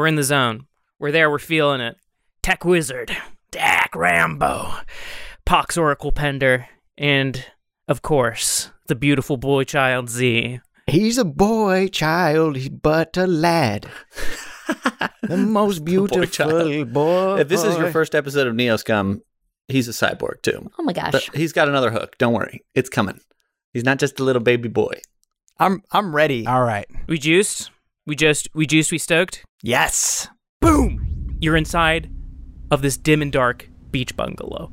We're in the zone. We're there. We're feeling it. Tech Wizard, Dak Rambo, Pox Oracle Pender, and of course the beautiful boy child Z. He's a boy child, he's but a lad. the most beautiful child. boy. If this is your first episode of NeoScum, he's a cyborg too. Oh my gosh. But he's got another hook. Don't worry, it's coming. He's not just a little baby boy. I'm I'm ready. All right. We juiced. We just we juiced. We stoked. Yes. Boom! You're inside of this dim and dark beach bungalow.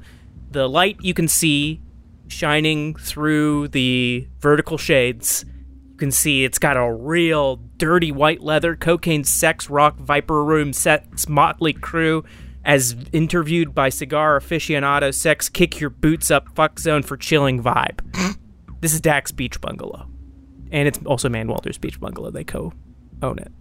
The light you can see shining through the vertical shades. You can see it's got a real dirty white leather cocaine sex rock viper room set's motley crew as interviewed by cigar aficionado sex kick your boots up fuck zone for chilling vibe. this is Dak's beach bungalow. And it's also Man Walter's beach bungalow. They co own it.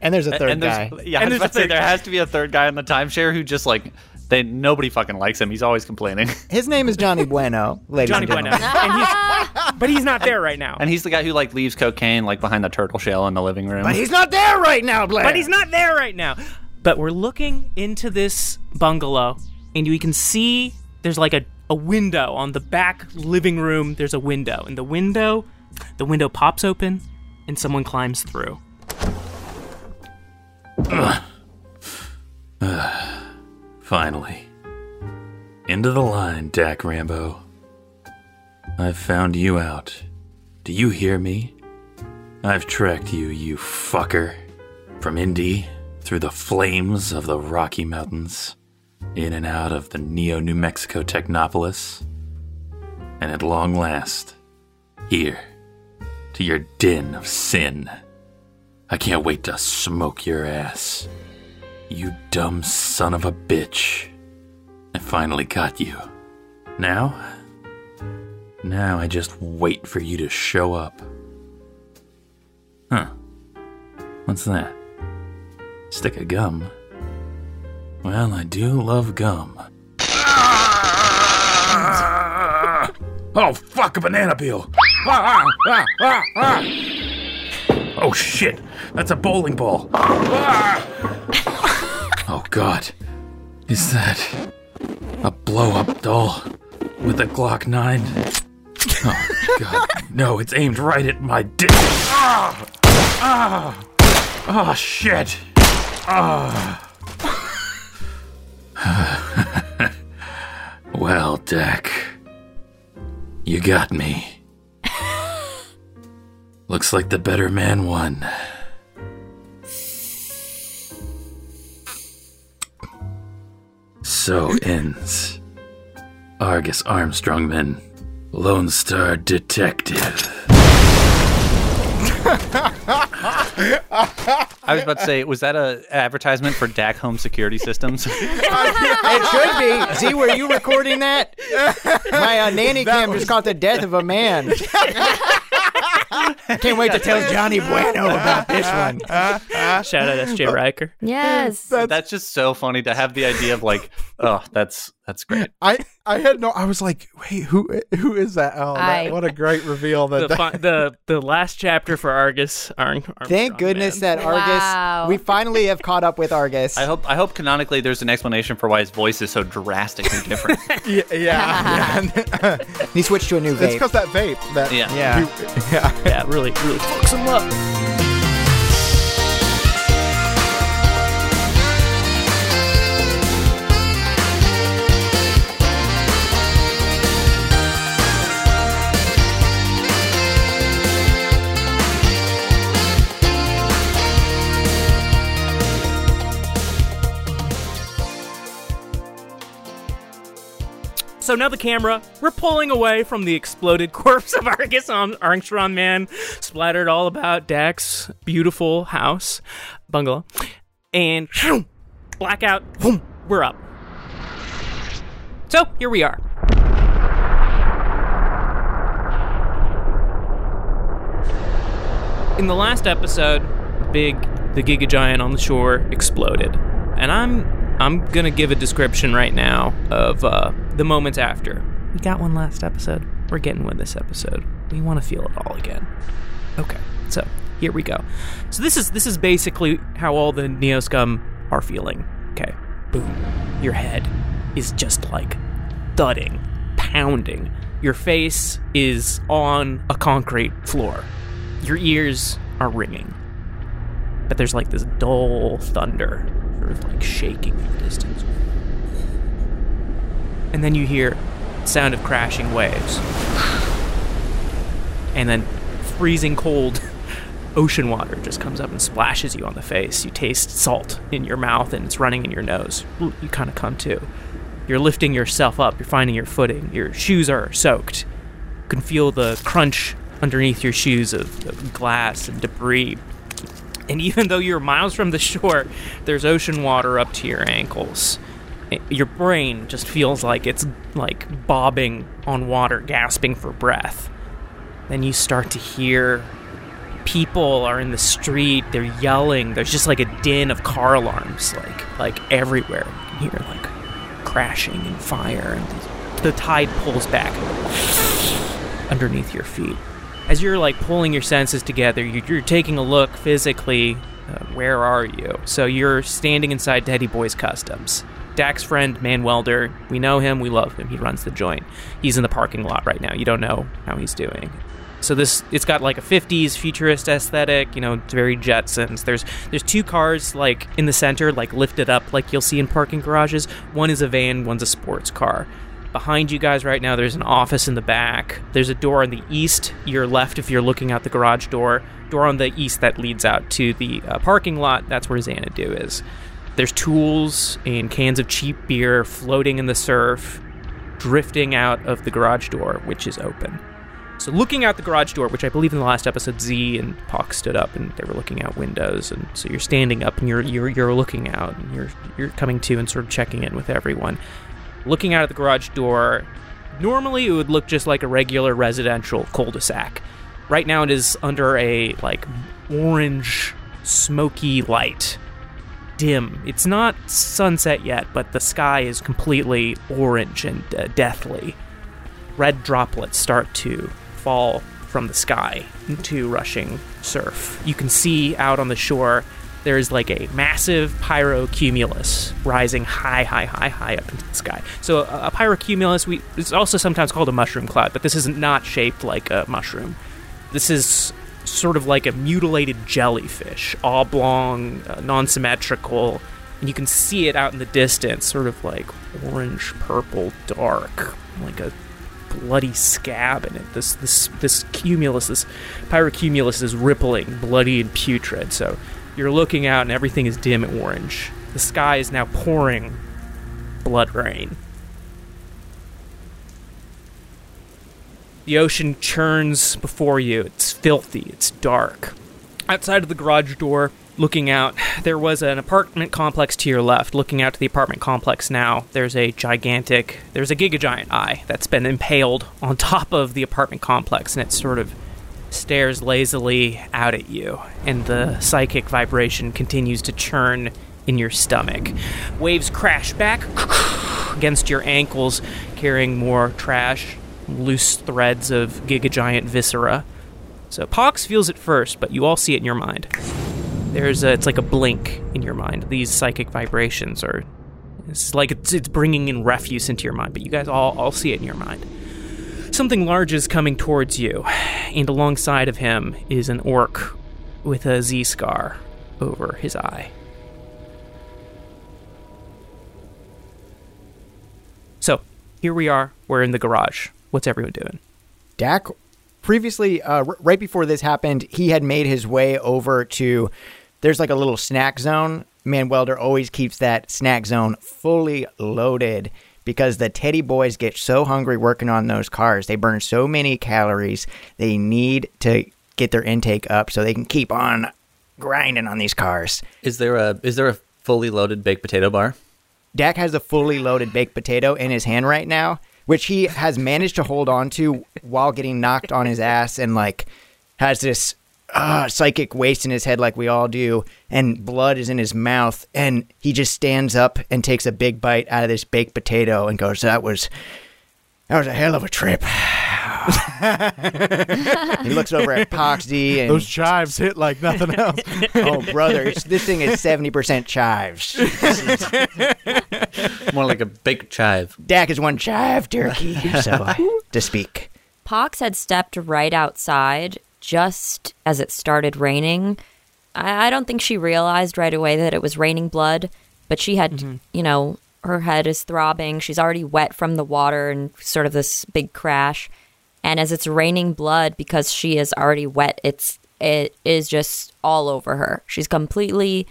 And there's a third and guy. there's, yeah, And I was about to say there guy. has to be a third guy in the timeshare who just like they nobody fucking likes him. He's always complaining, His name is Johnny Bueno, ladies Johnny and Bueno. and he's, but he's not there right now. and he's the guy who like leaves cocaine like behind the turtle shell in the living room. But he's not there right now, Blair. but he's not there right now. But we're looking into this bungalow, and we can see there's like a, a window on the back living room. There's a window, and the window, the window pops open, and someone climbs through. Finally. Into the line, Dak Rambo. I've found you out. Do you hear me? I've tracked you, you fucker. From Indy, through the flames of the Rocky Mountains, in and out of the Neo New Mexico Technopolis, and at long last, here, to your den of sin. I can't wait to smoke your ass. You dumb son of a bitch. I finally got you. Now? Now I just wait for you to show up. Huh. What's that? Stick of gum. Well, I do love gum. Oh, fuck, a banana peel! Ah, ah, ah, ah. Oh, shit! That's a bowling ball! Ah! Oh, God. Is that a blow up doll with a Glock 9? Oh, God. No, it's aimed right at my dick. Ah! Ah! Oh, shit. Ah. well, Dak. You got me. Looks like the better man won. So ends Argus Armstrongman, Lone Star Detective. I was about to say, was that a advertisement for Dak Home Security Systems? It should be. See, were you recording that? My uh, nanny cam just caught the death of a man. Can't wait to tell Johnny Bueno about this one. Shout out SJ Riker. yes. that's just so funny to have the idea of like, oh, that's that's great. I I had no. I was like, wait, who who is that? Oh, I- that, what a great reveal that. The, that the the last chapter for Argus. Arm- Thank oh, goodness Man. that Argus. Wow. We finally have caught up with Argus. I hope I hope canonically there's an explanation for why his voice is so drastically different. yeah, yeah. yeah. He switched to a new it's because that vape. That Yeah. Yeah. yeah. Yeah, really, really fucks him up. So now the camera, we're pulling away from the exploded corpse of Argus on Armstrong Man, splattered all about Dax's beautiful house, bungalow, and blackout, boom, we're up. So here we are. In the last episode, big the Giga Giant on the shore exploded, and I'm I'm gonna give a description right now of uh, the moments after. We got one last episode. We're getting one this episode. We want to feel it all again. Okay, so here we go. So this is this is basically how all the NeoScum are feeling. Okay, boom, your head is just like thudding, pounding. Your face is on a concrete floor. Your ears are ringing. But there's like this dull thunder, sort of like shaking in the distance. And then you hear sound of crashing waves. And then freezing cold ocean water just comes up and splashes you on the face. You taste salt in your mouth and it's running in your nose. You kind of come to. You're lifting yourself up, you're finding your footing. Your shoes are soaked. You can feel the crunch underneath your shoes of, of glass and debris. And even though you're miles from the shore, there's ocean water up to your ankles. Eh, your brain just feels like it's like bobbing on water, gasping for breath. Then you start to hear people are in the street, they're yelling. There's just like a din of car alarms like like everywhere. You hear like crashing and fire and the tide pulls back underneath your feet. As you're like pulling your senses together, you- you're taking a look physically. Uh, where are you? So you're standing inside Teddy Boy's Customs. Dak's friend, Man Welder, we know him, we love him. He runs the joint. He's in the parking lot right now. You don't know how he's doing. So this it's got like a 50s futurist aesthetic, you know, it's very Jetsons. There's there's two cars like in the center like lifted up like you'll see in parking garages. One is a van, one's a sports car. Behind you guys right now there's an office in the back. There's a door on the east, your left if you're looking out the garage door. Door on the east that leads out to the uh, parking lot. That's where Xanadu is. There's tools and cans of cheap beer floating in the surf, drifting out of the garage door, which is open. So looking out the garage door, which I believe in the last episode Z and Pock stood up and they were looking out windows, and so you're standing up and you're you're you're looking out and you're you're coming to and sort of checking in with everyone. Looking out at the garage door, normally it would look just like a regular residential cul-de-sac. Right now it is under a like orange smoky light. Dim. It's not sunset yet, but the sky is completely orange and uh, deathly red droplets start to fall from the sky into rushing surf. You can see out on the shore there is like a massive pyrocumulus rising high, high, high, high up into the sky. So a, a pyrocumulus, we it's also sometimes called a mushroom cloud, but this is not shaped like a mushroom. This is sort of like a mutilated jellyfish, oblong, uh, non-symmetrical, and you can see it out in the distance, sort of like orange, purple, dark, like a bloody scab in it. This this this cumulus, this pyrocumulus is rippling, bloody and putrid. So you're looking out and everything is dim orange. The sky is now pouring blood rain. The ocean churns before you. It's filthy, it's dark. Outside of the garage door, looking out, there was an apartment complex to your left. Looking out to the apartment complex now, there's a gigantic, there's a Giga Giant eye that's been impaled on top of the apartment complex, and it's sort of stares lazily out at you, and the psychic vibration continues to churn in your stomach. Waves crash back against your ankles, carrying more trash, loose threads of Giga Giant viscera. So Pox feels it first, but you all see it in your mind. There's a, it's like a blink in your mind. These psychic vibrations are, it's like it's, it's bringing in refuse into your mind, but you guys all, all see it in your mind. Something large is coming towards you, and alongside of him is an orc with a Z scar over his eye. So, here we are. We're in the garage. What's everyone doing? Dak, previously, uh, r- right before this happened, he had made his way over to. There's like a little snack zone. Man Welder always keeps that snack zone fully loaded because the Teddy boys get so hungry working on those cars. They burn so many calories. They need to get their intake up so they can keep on grinding on these cars. Is there a is there a fully loaded baked potato bar? Dak has a fully loaded baked potato in his hand right now, which he has managed to hold on to while getting knocked on his ass and like has this uh, psychic waste in his head like we all do, and blood is in his mouth, and he just stands up and takes a big bite out of this baked potato and goes, "That was." That was a hell of a trip. he looks over at Poxy and Those chives hit like nothing else. oh brother, it's, this thing is seventy percent chives. More like a baked chive. Dak is one chive turkey, so to speak. Pox had stepped right outside just as it started raining. I, I don't think she realized right away that it was raining blood, but she had, mm-hmm. you know, her head is throbbing. She's already wet from the water and sort of this big crash. And as it's raining blood, because she is already wet, it's it is just all over her. She's completely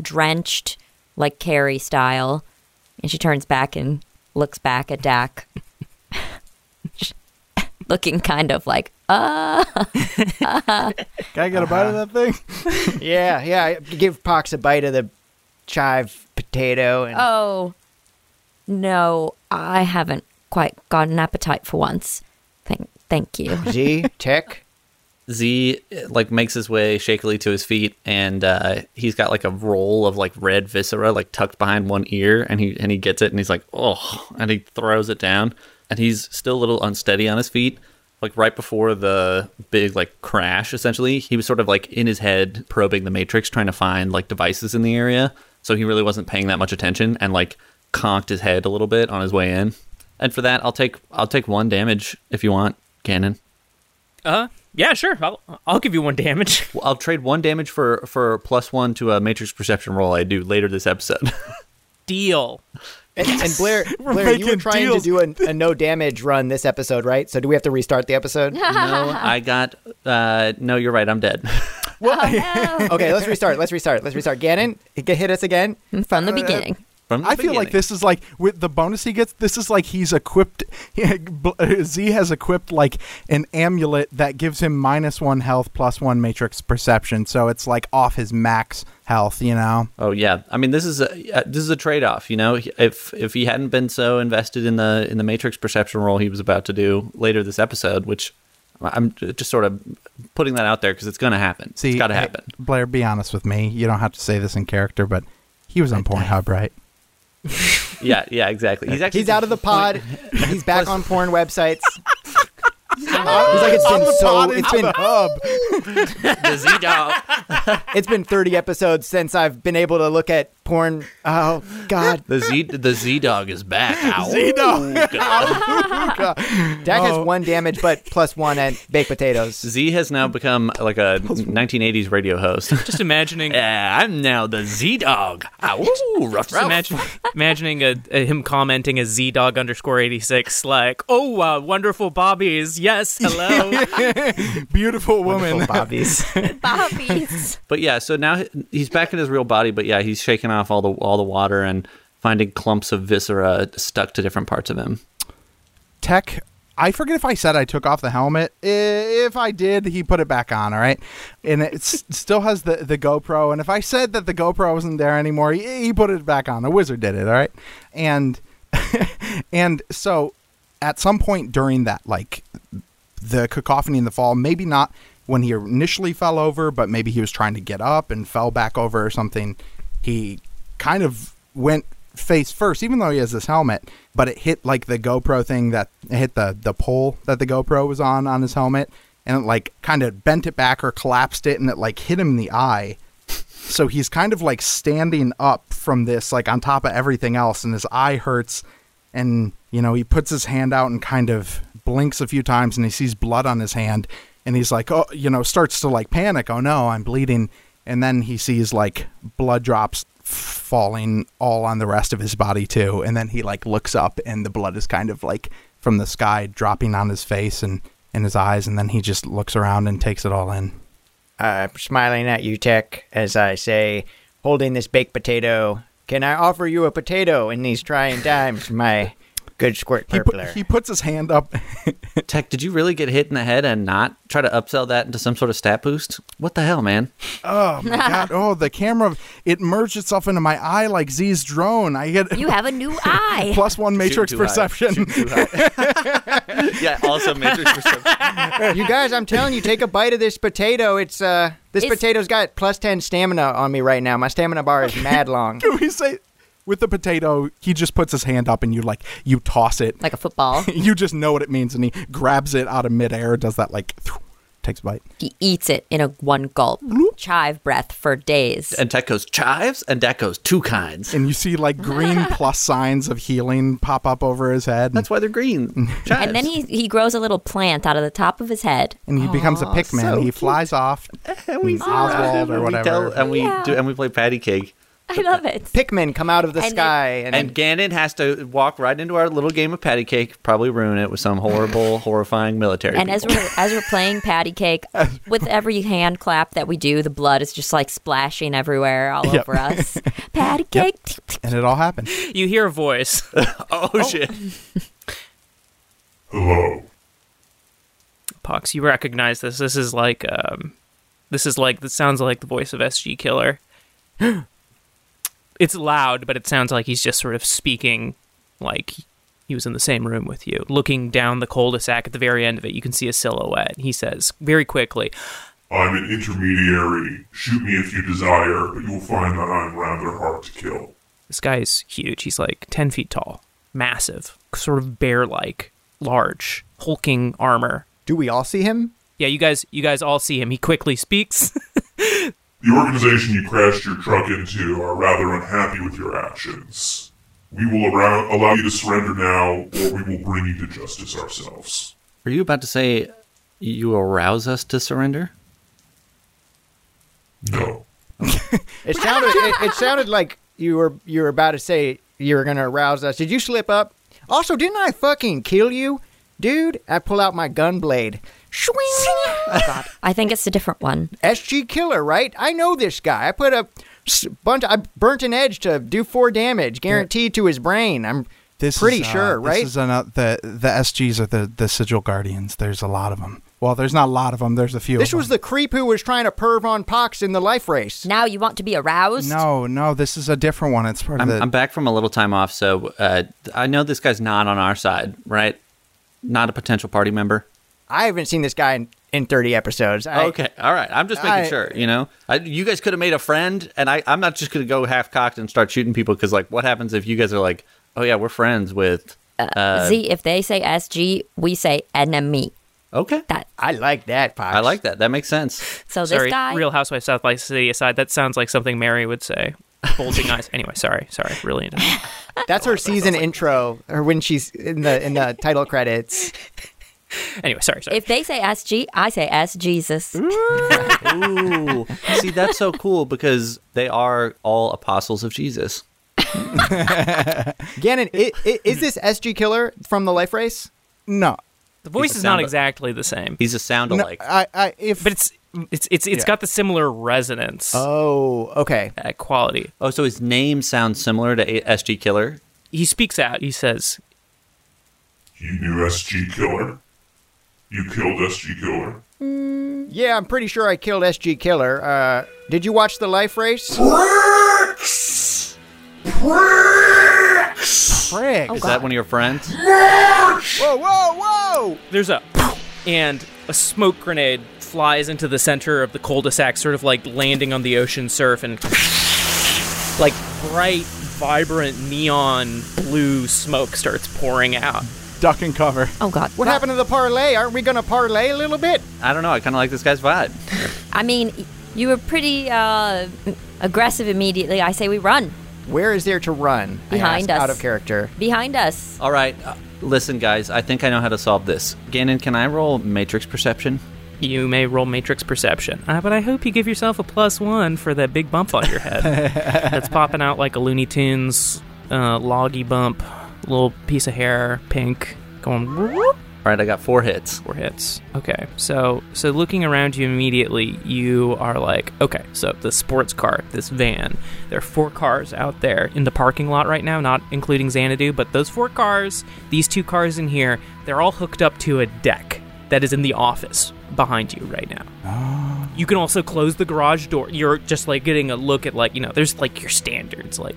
drenched, like Carrie style. And she turns back and looks back at Dak, looking kind of like, uh, Can I get a bite of that thing? Yeah, yeah. Give Pox a bite of the chive potato, and oh, no, I haven't quite got an appetite for once. Thank, thank you. Z Tech. Z like makes his way shakily to his feet, and uh, he's got like a roll of like red viscera like tucked behind one ear, and he and he gets it, and he's like, oh, and he throws it down, and he's still a little unsteady on his feet. Like right before the big like crash, essentially, he was sort of like in his head probing the matrix, trying to find like devices in the area. So he really wasn't paying that much attention, and like conked his head a little bit on his way in. And for that, I'll take I'll take one damage if you want, Gannon. Uh, yeah, sure. I'll I'll give you one damage. Well, I'll trade one damage for for plus one to a matrix perception roll I do later this episode. Deal. And, and Blair, Blair, you were trying deals. to do a, a no damage run this episode, right? So do we have to restart the episode? no, I got. Uh, no, you're right. I'm dead. Okay, let's restart. Let's restart. Let's restart. Gannon, hit hit us again. From the beginning. From I feel like this is like with the bonus he gets. This is like he's equipped. Z has equipped like an amulet that gives him minus one health plus one matrix perception. So it's like off his max health. You know. Oh yeah, I mean this is a uh, this is a trade off. You know, if if he hadn't been so invested in the in the matrix perception roll he was about to do later this episode, which I'm just sort of putting that out there because it's going to happen. See, it's got to hey, happen. Blair, be honest with me. You don't have to say this in character, but he was on Pornhub, right? Yeah, yeah, exactly. He's actually He's out of the pod. He's back on porn websites. He's He's like it's been so it's been hub. the Z dog. it's been 30 episodes since I've been able to look at porn. Oh God, The Z the Z dog is back. Ow. Z-Dog. Dak has Oh. one damage, but plus one at baked potatoes. Z has now become like a 1980s radio host. Just imagining. Yeah, I'm now the Z dog. Ow, rough, Just imagine, imagining a, a, him commenting as Z Dog underscore eighty six, like, "Oh, uh, wonderful bobbies, yes, hello." Beautiful woman. Little bobbies. Bobbies. But yeah, so now he's back in his real body. But yeah, he's shaking off all the all the water and finding clumps of viscera stuck to different parts of him. Tech. I forget if I said I took off the helmet. If I did, he put it back on. All right, and it still has the the GoPro. And if I said that the GoPro wasn't there anymore, he, he put it back on. The wizard did it. All right, and and so at some point during that, like the cacophony in the fall, maybe not when he initially fell over, but maybe he was trying to get up and fell back over or something. He kind of went face first, even though he has this helmet, but it hit like the GoPro thing that it hit the the pole that the GoPro was on on his helmet, and it like kind of bent it back or collapsed it, and it like hit him in the eye. So he's kind of like standing up from this, like on top of everything else, and his eye hurts. And, you know, he puts his hand out and kind of blinks a few times and he sees blood on his hand. And he's like, oh, you know, starts to like panic. Oh no, I'm bleeding. And then he sees like blood drops falling all on the rest of his body too. And then he like looks up and the blood is kind of like from the sky dropping on his face and in his eyes. And then he just looks around and takes it all in. uh, smiling at you, Tech, as I say, holding this baked potato. Can I offer you a potato in these trying times, my good squirt He, put, he puts his hand up. Tech, did you really get hit in the head and not try to upsell that into some sort of stat boost? What the hell, man? Oh my god! Oh, the camera it merged itself into my eye like Z's drone. I get You have a new eye. plus one matrix Shooting too high. perception. Shooting too high. yeah, also matrix perception. you guys, I'm telling you, take a bite of this potato. It's uh, this It's- potato's got plus ten stamina on me right now. My stamina bar is mad long. Can we say? With the potato, he just puts his hand up and you like you toss it. Like a football. You just know what it means, and he grabs it out of midair, does that like takes a bite. he eats it in a one gulp. Chive breath for days. And Tech goes chives, and Dak goes two kinds. And you see like green plus signs of healing pop up over his head. That's why they're green. Chives. And then he, he grows a little plant out of the top of his head. and he becomes a Pikmin. so he cute. flies off. and we Oswald or and we whatever. tell- and we Yeah. do, and we play patty cake. I love it. Pikmin come out of the And sky and, And Gannon has to walk right into our little game of patty cake, probably ruin it with some horrible, horrifying military. And as we're as we're playing patty cake, with every hand clap that we do, the blood is just like splashing everywhere all Yep. over us. Patty cake. And it all happened. You hear a voice. oh, shit! Hello. Pox, you recognize this. This is like um this is like this sounds like the voice of SG Killer. it's loud, but it sounds like he's just sort of speaking like he was in the same room with you. Looking down the cul-de-sac at the very end of it, you can see a silhouette. He says very quickly, I'm an intermediary. Shoot me if you desire, but you will find that I'm rather hard to kill. This guy is huge. He's like 10 feet tall, massive, sort of bear like, large, hulking armor. do we all see him? Yeah, you guys you guys all see him. He quickly speaks. The organization you crashed your truck into are rather unhappy with your actions. We will arou- allow you to surrender now, or we will bring you to justice ourselves. Are you about to say you arouse us to surrender? No. It sounded it, it sounded like you were you were about to say you were gonna arouse us. Did you slip up? Also, didn't I fucking kill you? Dude, I pull out my gun blade. Swing! Oh, God. I think it's a different one. SG Killer, right? I know this guy. I put a bunch. I burnt an edge to do four damage, guaranteed to his brain. I'm This pretty is, uh, sure, this right? is an, uh, the the SGs are the the sigil guardians. There's a lot of them. Well, there's not a lot of them. There's a few. this of was them. the creep who was trying to perv on Pox in the life race. Now you want to be aroused? no, no. This is a different one. It's part I'm, of the. I'm back from a little time off, so uh, I know this guy's not on our side, right? Not a potential party member. I haven't seen this guy in, in 30 episodes. I, okay, all right. I'm just making I- sure. You know, I, you guys could have made a friend, and I, I'm not just going to go half cocked and start shooting people because, like, what happens if you guys are like, oh yeah, we're friends with? Uh, Z, if they say SG, we say enemy. okay, That I like that, Pox. I like that. That makes sense. so sorry, this guy. Real Housewives Salt Lake City aside, that sounds like something Mary would say. Bulging eyes. Anyway, sorry, sorry. Really into That's her season intro, or when she's in the in the title credits. Anyway, sorry, sorry. if they say SG, I say S Jesus. Ooh, see, that's so cool because they are all apostles of Jesus. Gannon, i- i- is this SG Killer from the life race? no, the voice is not exactly the same, He's a sound no. I, I, if but it's it's it's it's Yeah. got the similar resonance Oh, okay. uh, quality. oh, so his name sounds similar to A- SG Killer. He speaks out. He says, You knew SG Killer? You killed SG Killer? Yeah, I'm pretty sure I killed SG Killer. Uh, did you watch the life race? frick. Is that one of your friends? Whoa, whoa, whoa! "There's a," and a smoke grenade flies into the center of the cul-de-sac, sort of like landing on the ocean surf, and like bright, vibrant neon blue smoke starts pouring out. Duck and cover. Oh God. What happened to the parlay? Aren't we gonna parlay a little bit? I don't know. I kind of like this guy's vibe. I mean, you were pretty uh, aggressive immediately. I say we run Where is there to run? Behind ask, us. Out of character. behind us. All right, uh, listen, guys. I think I know how to solve this. Gannon, can I roll Matrix Perception? You may roll Matrix Perception, uh, but I hope you give yourself a plus one for that big bump on your head. That's popping out like a Looney Tunes uh, loggy bump, little piece of hair, pink, going whoop, All right, I got four hits. four hits. Okay, so so looking around you immediately, you are like, okay, so the sports car, this van, there are four cars out there in the parking lot right now, not including Xanadu, but those four cars, these two cars in here, they're all hooked up to a deck that is in the office behind you right now. You can also close the garage door. You're just like getting a look at like you know, there's like your standards. Like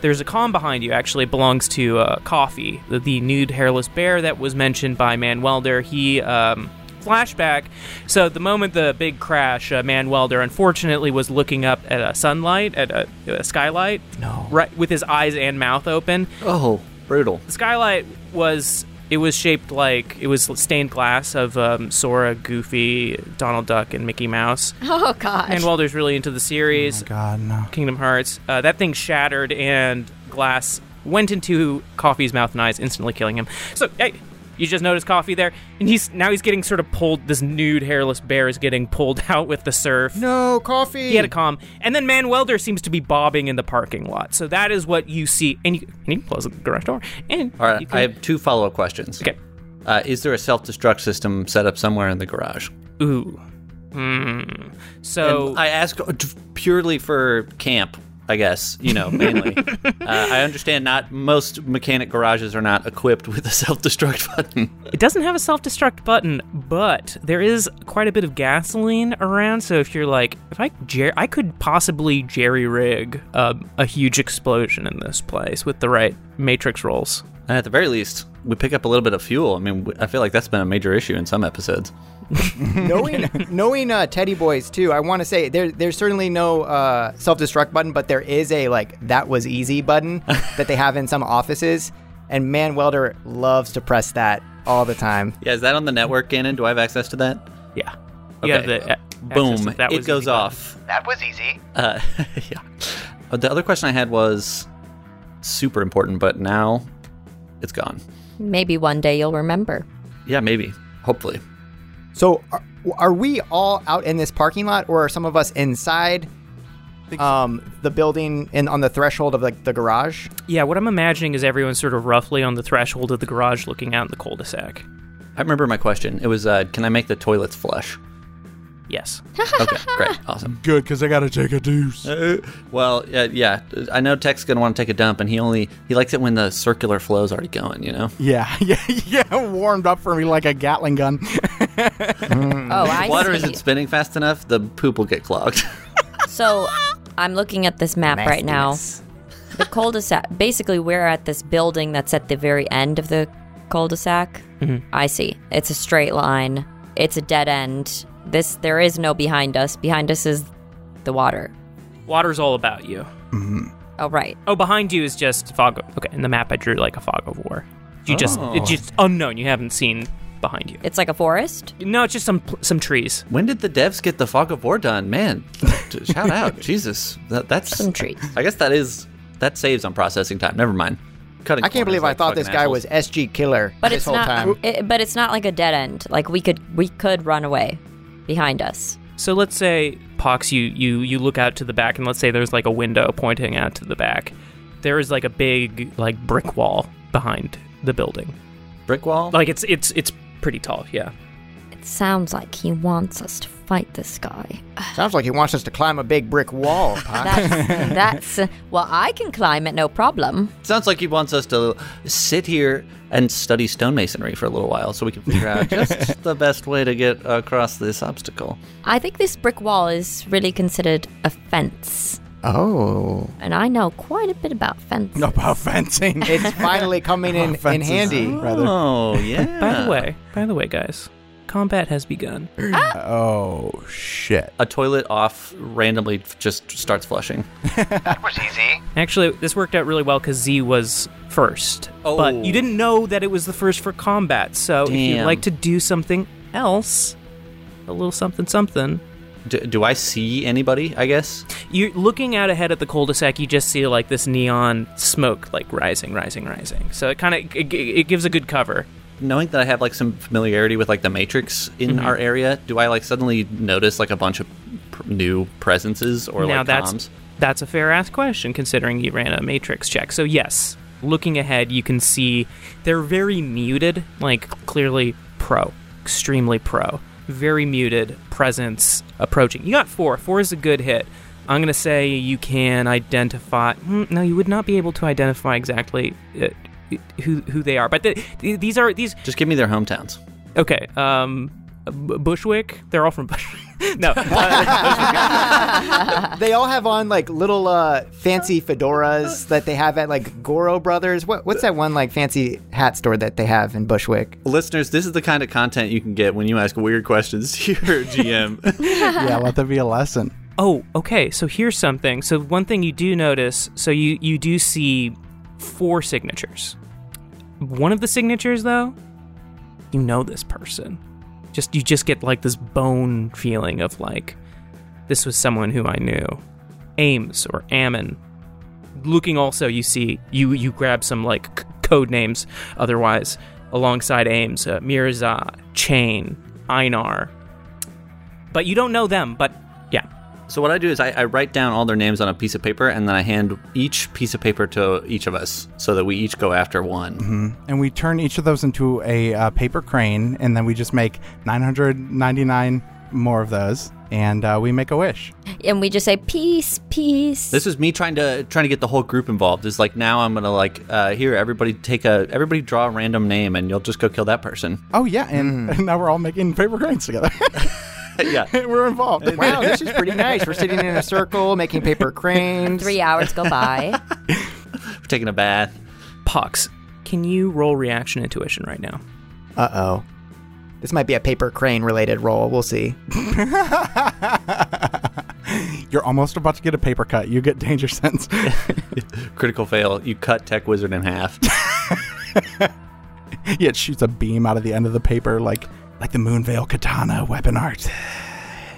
there's a com behind you. Actually, it belongs to uh, Coffee, the, the nude hairless bear that was mentioned by Manwelder. He um, flashback. So the moment the big crash, uh, Man Welder unfortunately was looking up at a sunlight, at a, a skylight. No. Right, with his eyes and mouth open. Oh, brutal. The skylight was it was shaped like it was stained glass of um, Sora, Goofy, Donald Duck, and Mickey Mouse. Oh gosh. Man Welder's really into the series. God, no. Kingdom Hearts. Uh, that thing shattered and glass went into Coffee's mouth and eyes, instantly killing him. So, hey, you just noticed Coffee there, and he's now he's getting sort of pulled. This nude, hairless bear is getting pulled out with the surf. No, coffee. He had a calm, and then Man Welder seems to be bobbing in the parking lot. So that is what you see, and you, and you can close the garage door. And All right, can- I have two follow up questions. okay. Uh, is there a self destruct system set up somewhere in the garage? Ooh. Hmm. So And I ask purely for camp, I guess, you know, mainly. uh, I understand not most mechanic garages are not equipped with a self destruct button. It doesn't have a self destruct button, but there is quite a bit of gasoline around. So if you're like, if I jer- I could possibly jerry rig um, a huge explosion in this place with the right matrix rolls. And at the very least, we pick up a little bit of fuel. I mean, I feel like that's been a major issue in some episodes. knowing knowing uh, Teddy Boys too, I want to say there there's certainly no uh, self destruct button, but there is a like that was easy button that they have in some offices, and Man Welder loves to press that all the time. Yeah, is that on the network, Gannon? Do I have access to that? Yeah. You have Okay. the, uh, Boom! that It goes easy button. off. That was easy. Uh, yeah. The other question I had was super important, but now it's gone. Maybe one day you'll remember. Yeah, maybe. Hopefully. So are, are we all out in this parking lot, or are some of us inside? Um, the building and on the threshold of like the garage. Yeah, what I'm imagining is everyone's sort of roughly on the threshold of the garage looking out in the cul-de-sac. I remember my question. It was, uh, can I make the toilets flush? Yes. Okay, great, awesome. Good, because I got to take a deuce. Well, uh, yeah, I know Tech's gonna want to take a dump, and he only he likes it when the circular flow's already going. You know. Yeah, yeah, yeah. Warmed up for me like a Gatling gun. Oh, I Water see. isn't spinning fast enough. The poop will get clogged. So I'm looking at this map right now. Nastiness. The cul-de-sac. Basically, we're at this building that's at the very end of the cul-de-sac. Mm-hmm. I see. It's a straight line. It's a dead end. This there is no behind us. Behind us is the water. Water's all about you. Mm-hmm. Oh right. Oh, behind you is just fog. Okay, in the map I drew like a fog of war. You just Oh. it's just unknown. You haven't seen behind you. It's like a forest. No, it's just some some trees. when did the devs get the fog of war done? Man, shout out, Jesus. That, that's Some trees. I guess that is that saves on processing time. Never mind. Cutting. I can't corners believe I thought this guy assholes. was SG Killer But this it's whole not. time. It, but it's not like a dead end. Like we could we could run away behind us. So let's say Pox, you you you look out to the back, and let's say there's like a window pointing out to the back. There is like a big like brick wall behind the building. brick wall. Like it's it's it's pretty tall. Yeah. It sounds like he wants us to fight this guy. Sounds like he wants us to climb a big brick wall. Pop. That's that's. well, I can climb it, no problem. Sounds like he wants us to sit here and study stonemasonry for a little while, so we can figure out just the best way to get across this obstacle. I think this brick wall is really considered a fence, oh, and I know quite a bit about fence. About fencing. it's finally coming in, in Fences. handy. Oh, rather. Oh yeah. By the way, by the way, guys, combat has begun. Oh shit. a toilet off randomly just starts flushing. Actually, this worked out really well because Z was first. Oh. But you oh. didn't know that it was the first for combat. So if you'd like to do something else, a little something something, Do, do I see anybody? I guess. you're looking out ahead at the cul-de-sac. You just see like this neon smoke, like rising, rising, rising. So it kind of it, it gives a good cover. Knowing that I have like some familiarity with like the Matrix in Mm-hmm. our area, do I like suddenly notice like a bunch of pr- new presences or now like that's comms? that's a fair ass question considering you ran a matrix check. So yes, looking ahead, you can see they're very muted, like clearly pro, extremely pro, very muted presence approaching. You got four. Four is a good hit. I'm gonna say you can identify. hmm, No, you would not be able to identify exactly uh, who who they are. But the, these are these Just give me their hometowns. Okay. Um, Bushwick. They're all from Bushwick. No. Uh, they all have on like little uh, fancy fedoras that they have at like Goorin Brothers. What what's that one like fancy hat store that they have in Bushwick? Listeners, this is the kind of content you can get when you ask weird questions to your GM. yeah, let that be a lesson. Oh, okay. So here's something. So one thing you do notice, so you you do see four signatures. One of the signatures though, you know this person. Just you just get like this bone feeling of like this was someone who I knew. Ames or Ammon. Looking also, you see you you grab some like c- code names otherwise alongside Ames, uh, Mirza, Chain, Einar. But you don't know them, but so what I do is I, I write down all their names on a piece of paper, and then I hand each piece of paper to each of us, so that we each go after one. And we turn each of those into a uh, paper crane, and then we just make 999 more of those, and uh, we make a wish. and we just say peace, peace. This is me trying to trying to get the whole group involved. It's like now I'm gonna like uh, here everybody take a everybody draw a random name, and you'll just go kill that person. Oh, yeah, and, and now we're all making paper cranes together. yeah. we're involved. Wow, this is pretty nice. We're sitting in a circle making paper cranes. Three hours go by. We're taking a bath. Pox. Can you roll reaction intuition right now? Uh oh. This might be a paper crane related roll. We'll see. You're almost about to get a paper cut. You get danger sense. Critical fail. You cut Tech Wizard in half. yeah, it shoots a beam out of the end of the paper like like the Moonveil katana weapon art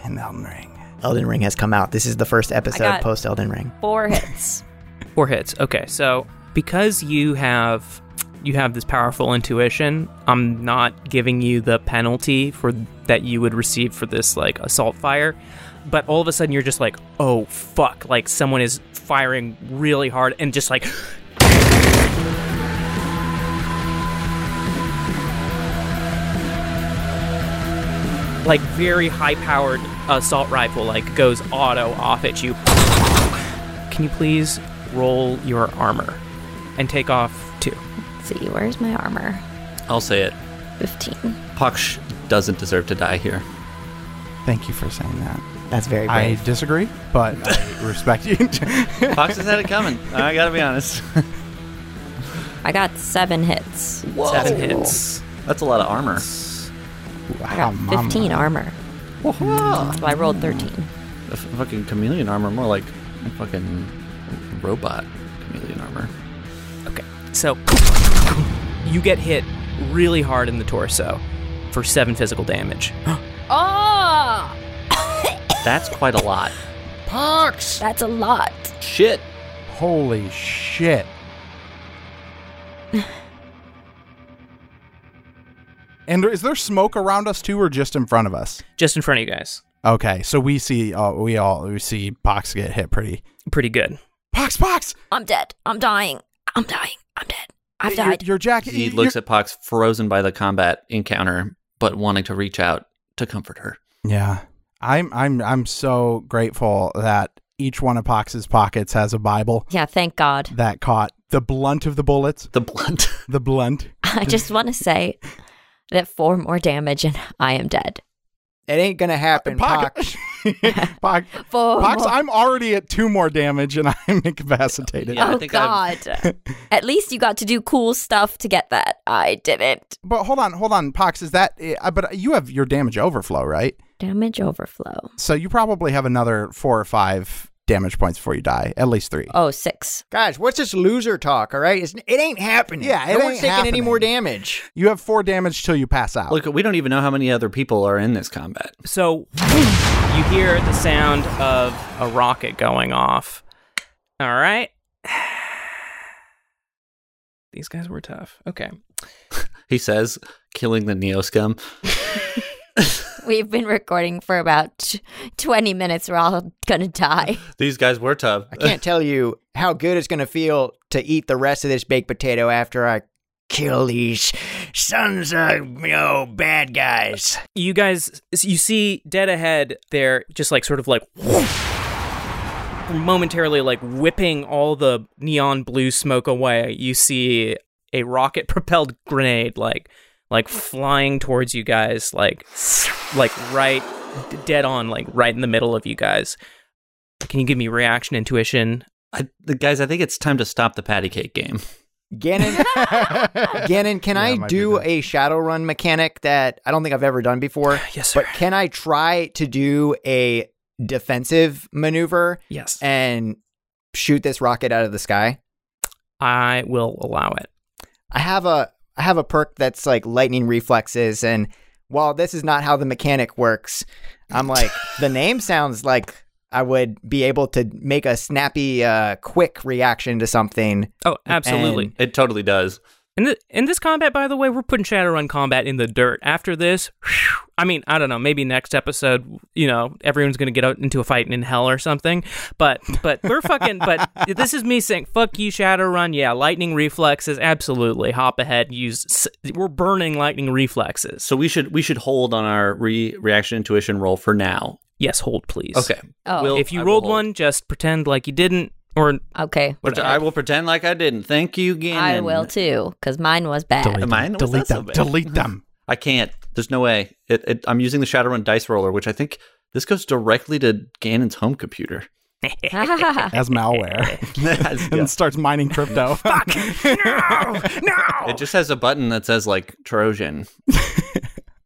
in Elden Ring. Elden Ring has come out. This is the first episode got- post Elden Ring. Four hits. Four hits. Okay, so because you have you have this powerful intuition, I'm not giving you the penalty for that you would receive for this like assault fire. But all of a sudden you're just like, oh fuck, like someone is firing really hard and just like like very high powered assault rifle like goes auto off at you. Can you please roll your armor and take off two? Let's see, where's my armor? I'll say it. 15. Pox doesn't deserve to die here. Thank you for saying that. That's very I disagree, but I respect you. Pox has had it coming. I gotta be honest. I got seven hits. Seven hits. That's a lot of armor. I got Wow, 15 mama. armor. So I rolled 13. The fucking chameleon armor, more like a fucking robot chameleon armor. Okay. So you get hit really hard in the torso for seven physical damage. Oh! That's quite a lot. Pox! That's a lot. Shit. Holy shit. and is there smoke around us too, or just in front of us? Just in front of you guys. Okay, so we see, uh, we all we see Pox get hit pretty. Pretty good. Pox, Pox, I'm dead. I'm dying. I'm dying. I'm dead. I've your, died. your jacket. He your- looks at Pox, frozen by the combat encounter, but wanting to reach out to comfort her. Yeah, I'm I'm I'm so grateful that each one of Pox's pockets has a Bible yeah, thank God. that caught the blunt of the bullets. The blunt. The blunt. I just want to say that four more damage and I am dead. It ain't gonna happen, Pock. Pox. Pox. Pox, more. I'm already at two more damage and I'm incapacitated. Yeah, I oh think God! At least you got to do cool stuff to get that. I didn't. But hold on, hold on, Pox. Is that? Uh, but you have your damage overflow, right? Damage overflow. So you probably have another four or five damage points before you die. At least three. Oh, six. Guys, what's this loser talk? All right, it's, it ain't happening. Yeah, it no ain't one's taking any more damage. You have four damage till you pass out. Look, we don't even know how many other people are in this combat. So you hear the sound of a rocket going off. All right. These guys were tough. Okay. He says, killing the NeoScum. We've been recording for about t- 20 minutes. We're all gonna die. These guys were tough. I can't tell you how good it's gonna feel to eat the rest of this baked potato after I kill these sons of you know bad guys. You guys, you see dead ahead They're just like sort of like momentarily like whipping all the neon blue smoke away. You see a rocket propelled grenade like like flying towards you guys like like right dead on like right in the middle of you guys Can you give me reaction, intuition? I, the guys, I think it's time to stop the patty cake game. Gannon, Gannon, can Yeah, I do a Shadowrun mechanic that I don't think I've ever done before? Yes, sir. But can I try to do a defensive maneuver Yes. and shoot this rocket out of the sky? I will allow it. I have a I have a perk that's like lightning reflexes, and while this is not how the mechanic works, I'm like the name sounds like I would be able to make a snappy, uh, quick reaction to something. Oh, absolutely. And- It totally does. In, the, in this combat, by the way, we're putting Shadowrun combat in the dirt. After this, whew, I mean, I don't know. Maybe next episode, you know, everyone's gonna get out into a fight in hell or something. But but we're fucking. but this is me saying, "Fuck you, Shadowrun." Yeah, lightning reflexes, absolutely. Hop ahead. Use. We're burning lightning reflexes. So we should we should hold on our re- reaction intuition roll for now. Yes, hold please. Okay. Oh. We'll- If you I rolled one, just pretend like you didn't, or Okay. Which I will pretend like I didn't. Thank you, Gannon. I will too, because mine was bad. Delete Mine them. was Delete not so them. Delete them. I can't. There's no way. It, it, I'm using the Shadowrun dice roller, which I think this goes directly to Gannon's home computer. As malware. and starts mining crypto. Fuck! No! No! It just has a button that says like Trojan.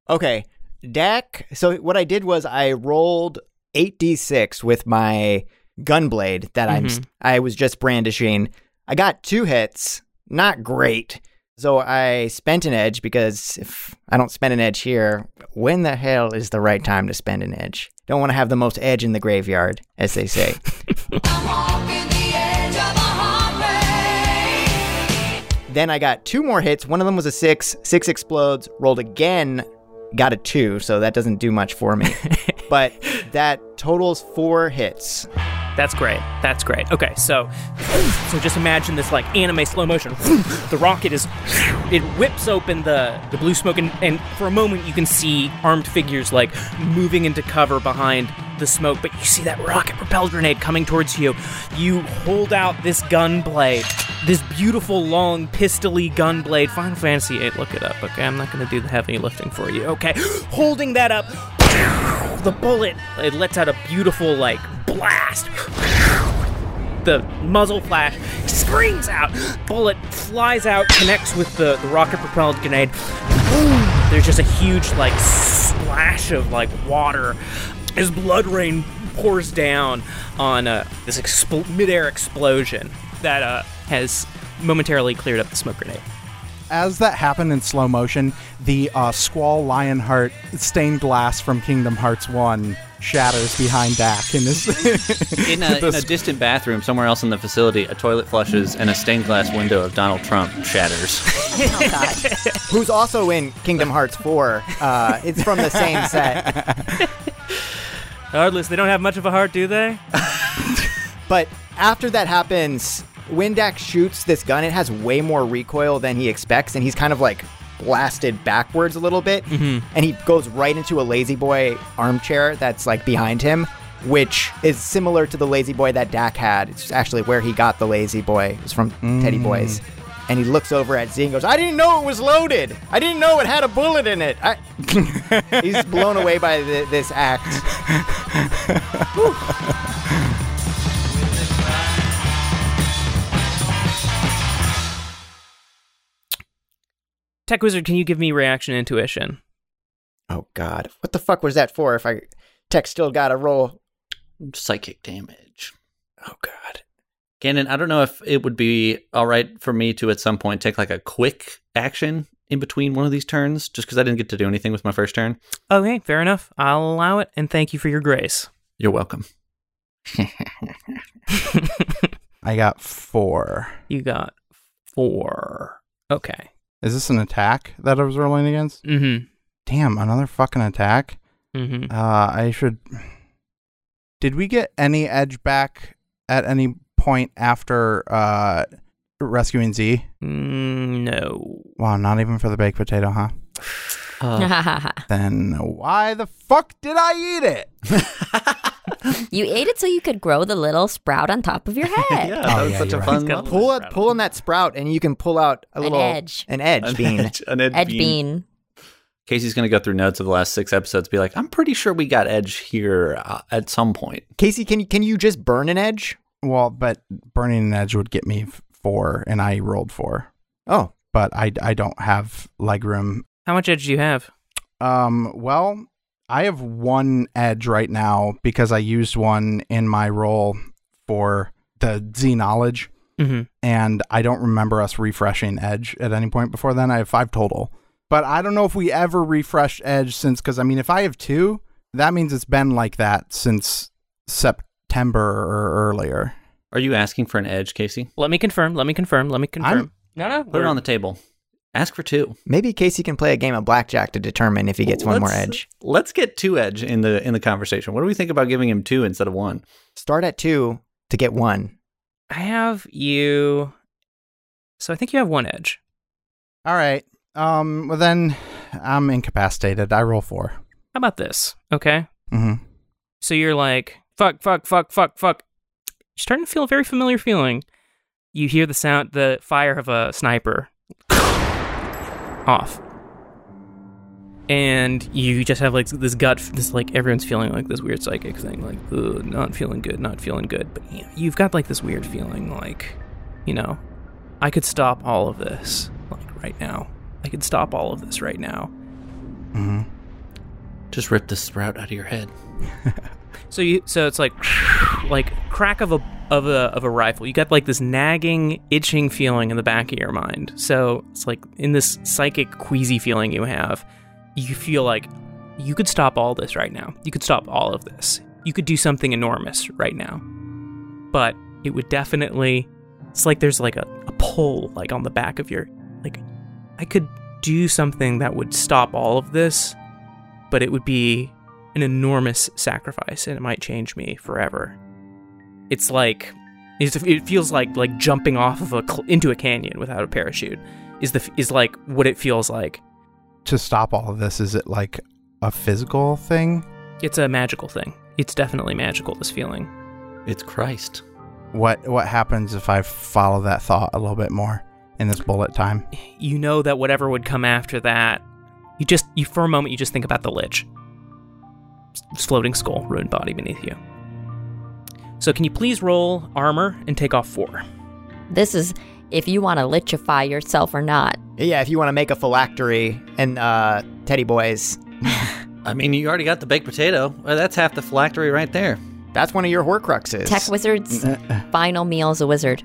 Okay, Dak. So what I did was I rolled eight d six with my gunblade that I'm mm-hmm. I was just brandishing. I got two hits, not great. So I spent an edge because if I don't spend an edge here, when the hell is the right time to spend an edge? Don't want to have the most edge in the graveyard, as they say. Then I got two more hits. One of them was a six. Six explodes. Rolled again. Got a two, so that doesn't do much for me. but that totals four hits. That's great. That's great. Okay, so so just imagine this like anime slow motion. The rocket is it whips open the the blue smoke and, and for a moment you can see armed figures like moving into cover behind the smoke, but you see that rocket propelled grenade coming towards you. You hold out this gun blade, this beautiful long pistoly gun blade. Final Fantasy VIII, look it up. Okay, I'm not going to do the heavy lifting for you. Okay, holding that up, the bullet it lets out a beautiful like blast. The muzzle flash screams out. Bullet flies out connects with the, the rocket propelled grenade. Boom! there's just a huge like splash of like water as blood rain pours down on uh, this expl- midair explosion that uh, has momentarily cleared up the smoke grenade. As that happened in slow motion, the uh, Squall Leonhart stained glass from Kingdom Hearts 1 shatters behind Dak. In this, In a, in a distant bathroom somewhere else in the facility, a toilet flushes and a stained glass window of Donald Trump shatters. Oh, God. Who's also in Kingdom Hearts 4. Uh, it's from the same set. regardless they don't have much of a heart do they But after that happens, when Dak shoots this gun, it has way more recoil than he expects, and he's kind of like blasted backwards a little bit. Mm-hmm. And he goes right into a Lazy Boy armchair that's like behind him, which is similar to the Lazy Boy that Dak had. It's actually where he got the Lazy Boy. It's from Teddy Boys. And he looks over at Z and goes, I didn't know it was loaded. I didn't know it had a bullet in it. I... He's blown away by th- this act. tech wizard can you give me reaction intuition Oh, God. What the fuck was that for if I. Tech still got to roll Psychic damage. Oh God. Gannon, I don't know if it would be all right for me to at some point take like a quick action in between one of these turns, just because I didn't get to do anything with my first turn. okay fair enough i'll allow it and thank you for your grace You're welcome. I got four. You got four. Okay. Is this an attack that I was rolling against? Mm-hmm. Damn, another fucking attack. Mm-hmm. Uh, I should. Did we get any edge back at any point after uh, rescuing Z? Mm, no. Wow, not even for the baked potato, huh? Uh, Then why the fuck did I eat it? you ate it so you could grow the little sprout on top of your head. yeah, Oh, that was yeah, such a right. fun He's got level. Pull it, pull on that sprout, and you can pull out a An little edge. an edge An bean. edge, an edge Edge bean. bean. Casey's going to go through notes of the last six episodes, be like, I'm pretty sure we got Edge here uh, at some point. Casey, can you can you just burn an edge? Well, but burning an edge would get me f- four, and I rolled four. Oh, But I, I don't have leg room. How much edge do you have? Um, well, I have one edge right now because I used one in my roll for the Z knowledge, Mm-hmm. and I don't remember us refreshing edge at any point before then. I have five total, but I don't know if we ever refreshed edge since. Because I mean, if I have two, that means it's been like that since September or earlier. Are you asking for an Edge, Casey? Let me confirm. Let me confirm. Let me confirm. I'm- no, no. Put it on the table. Ask for two. maybe Casey can play a game of blackjack to determine if he gets one more edge. Let's get two Edge in the in the conversation. What do we think about giving him two instead of one? Start at two to get one. I have you. So I think you have one edge. All right. Um. Well, then I'm incapacitated. I roll four. How about this? Okay. Mm-hmm. So you're like, fuck, fuck, fuck, fuck, fuck. You're starting to feel a very familiar feeling. You hear the sound, the fire of a sniper off. And you just have like this gut, this like everyone's feeling like this weird psychic thing, like, ugh, not feeling good, not feeling good. But you know, you've got like this weird feeling, like, you know, I could stop all of this, like right now. I could stop all of this right now. Mm-hmm. Just rip the sprout out of your head. So you so it's like like crack of a of a of a rifle. You got like this nagging, itching feeling in the back of your mind. So it's like in this psychic queasy feeling you have, you feel like you could stop all this right now. You could stop all of this. You could do something enormous right now. But it would definitely it's like there's like a, a pull like on the back of your like I could do something that would stop all of this, but it would be an enormous sacrifice and it might change me forever. It's like it's, it feels like like jumping off of a cl- into a canyon without a parachute is the is like what it feels like. To stop all of this, is it like a physical thing? It's a magical thing. It's definitely magical this feeling. It's Christ. What What happens if I follow that thought a little bit more in this bullet time? You know that whatever would come after that, you just you for a moment you just think about the lich. S- Floating skull, ruined body beneath you. So can you please roll armor and take off 4? This is if you want to lichify yourself or not. Yeah, if you want to make a phylactery and uh, Teddy Boys, I mean, you already got the baked potato. Well, that's half the phylactery right there. that's one of your Horcruxes. Tech Wizard's final meal as a wizard.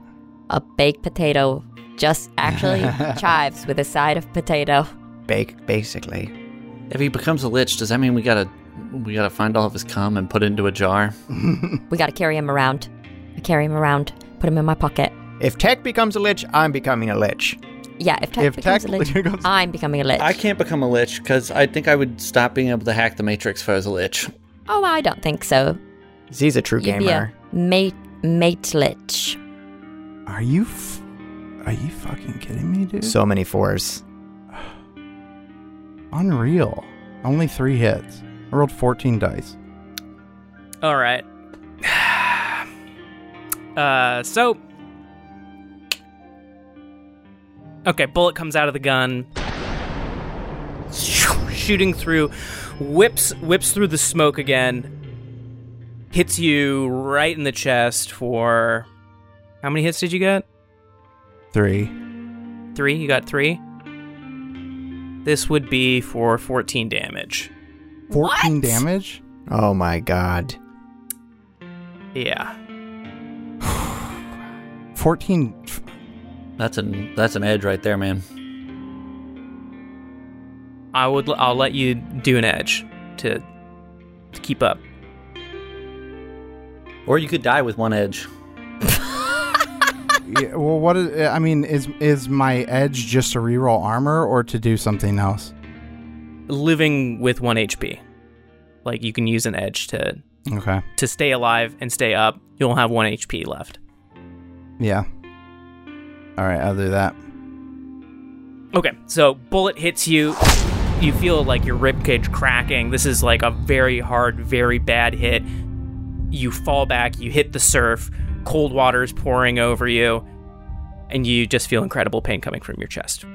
A baked potato just actually chives with a side of potato. Bake, basically. If he becomes a lich, does that mean we gotta we gotta find all of his cum and put it into a jar? We got to carry him around. I carry him around, put him in my pocket. If Tech becomes a lich, I'm becoming a lich. Yeah, if Tech If becomes Tech a lich, becomes- I'm becoming a lich. I can't become a lich because I think I would stop being able to hack the Matrix if I was a lich. Oh, I don't think so. He's a true You'd be gamer. a mate, mate lich. Are you? F- are you fucking kidding me, dude? So many fours. Unreal. Only three hits. I rolled 14 dice. All right. Uh, so. Okay, bullet comes out of the gun, shooting through, whips whips through the smoke again, hits you right in the chest for how many hits did you get? Three. Three. You got three. This would be for fourteen damage. 14 What? damage? Oh my god. Yeah. 14. That's an that's an edge right there, man. I would. I'll let you do an edge to to keep up. Or you could die with one edge. Yeah, well, what is. I mean, is is my edge just to reroll armor or to do something else? Living with one HP. Like you can use an edge to Okay. to stay alive and stay up. You'll have one HP left. Yeah. All right, I'll do that. Okay, so bullet hits you. You feel like your ribcage cracking. This is like a very hard, very bad hit. You fall back. You hit the surf. Cold water is pouring over you, and you just feel incredible pain coming from your chest.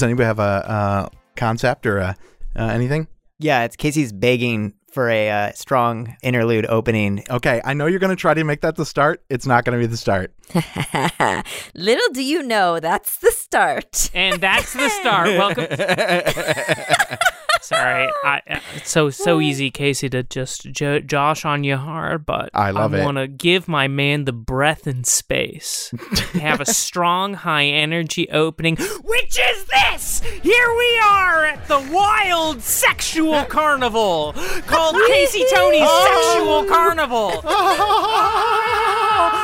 Does anybody have a, uh concept or a, uh, anything? Yeah, it's Casey's begging for a uh, strong interlude opening. Okay, I know you're going to try to make that the start. It's not going to be the start. Little do you know, that's the start. And that's the start. Welcome. Sorry, I, uh, it's so so easy, Casey, to just jo- josh on you hard, but I love it. want to give my man the breath and space. have a strong, high energy opening. Which is this? Here we are at the wild sexual carnival called Casey Toney's Sexual Carnival.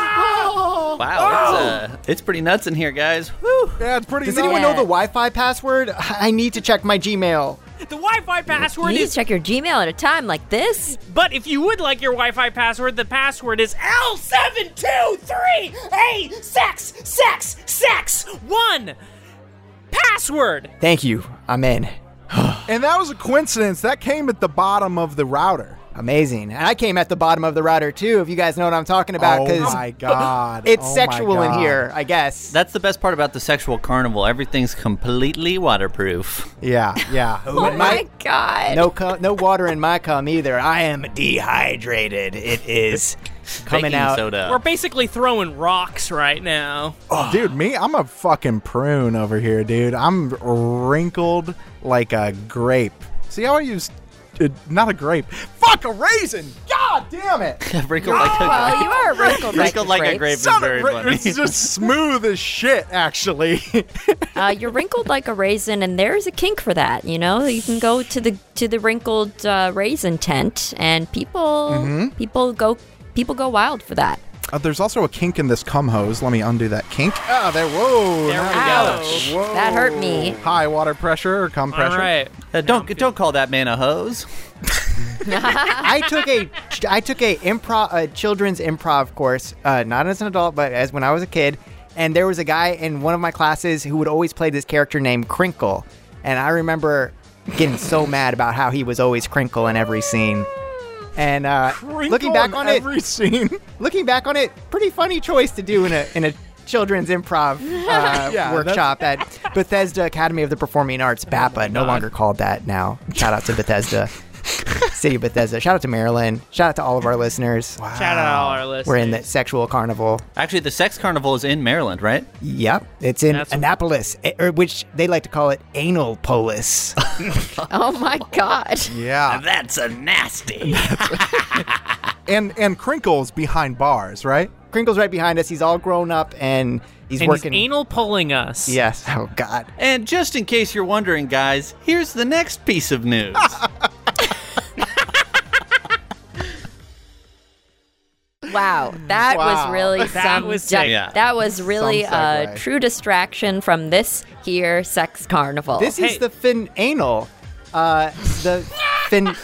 Wow, it's, uh, it's pretty nuts in here, guys. Woo. Yeah, it's pretty Does anyone know the Wi-Fi password? I need to check my Gmail. The Wi-Fi You password need to is check your Gmail at a time like this. But if you would like your Wi-Fi password, the password is L723A sex sex sex one. Password. Thank you. I'm in. And that was a coincidence. That came at the bottom of the router. Amazing. And I came at the bottom of the router too, if you guys know what I'm talking about, Oh because my God. it's Oh my sexual in here, I guess. That's the best part about the sexual carnival. Everything's completely waterproof. Yeah, yeah. Oh my god. no, cum, no water in my cum either. I am dehydrated. It is coming out. soda. We're basically throwing rocks right now. Oh, dude, me, I'm a fucking prune over here, dude. I'm wrinkled like a grape. See how I use uh, not a grape. Fuck a raisin. God damn it. wrinkled like a Well, you are wrinkled, Wrinkled like a grape is Son of very funny. It's just smooth as shit, actually. Uh, you're wrinkled like a raisin, and there's a kink for that. You know, you can go to the to the wrinkled uh, raisin tent, and people Mm-hmm. people go people go wild for that. Uh, there's also a kink in this cum hose. Let me undo that kink. Ah, there. Whoa. There we now- go. Whoa. That hurt me. High water pressure or cum pressure. All right. Uh, don't don't call that man a hose. I took a I took a improv a children's improv course, uh, not as an adult, but as when I was a kid. And there was a guy in one of my classes who would always play this character named Crinkle, and I remember getting so mad about how he was always Crinkle in every scene. And uh, looking back on it, scene. looking back on it, pretty funny choice to do in a in a children's improv uh, Yeah, workshop at Bethesda Academy of the Performing Arts, BAPA, no longer called that now. Shout out to Bethesda, City of Bethesda. Shout out to Maryland. Shout out to all of our listeners. Wow. Shout out to all our listeners. We're in the sexual carnival. Actually, the sex carnival is in Maryland, right? Yep, it's in That's- Annapolis, eh, or which they like to call it Anal Polis. Oh my god. Yeah. That's a nasty. And and crinkles behind bars, right? Crinkle's right behind us. He's all grown up and he's and working. he's anal pulling us. yes. Oh God. and just in case you're wondering, guys, here's the next piece of news. Wow, that Wow. was really That some. was di- sick. Yeah. That was really a true distraction from this here sex carnival. This Hey. is the fin anal. Uh, the fin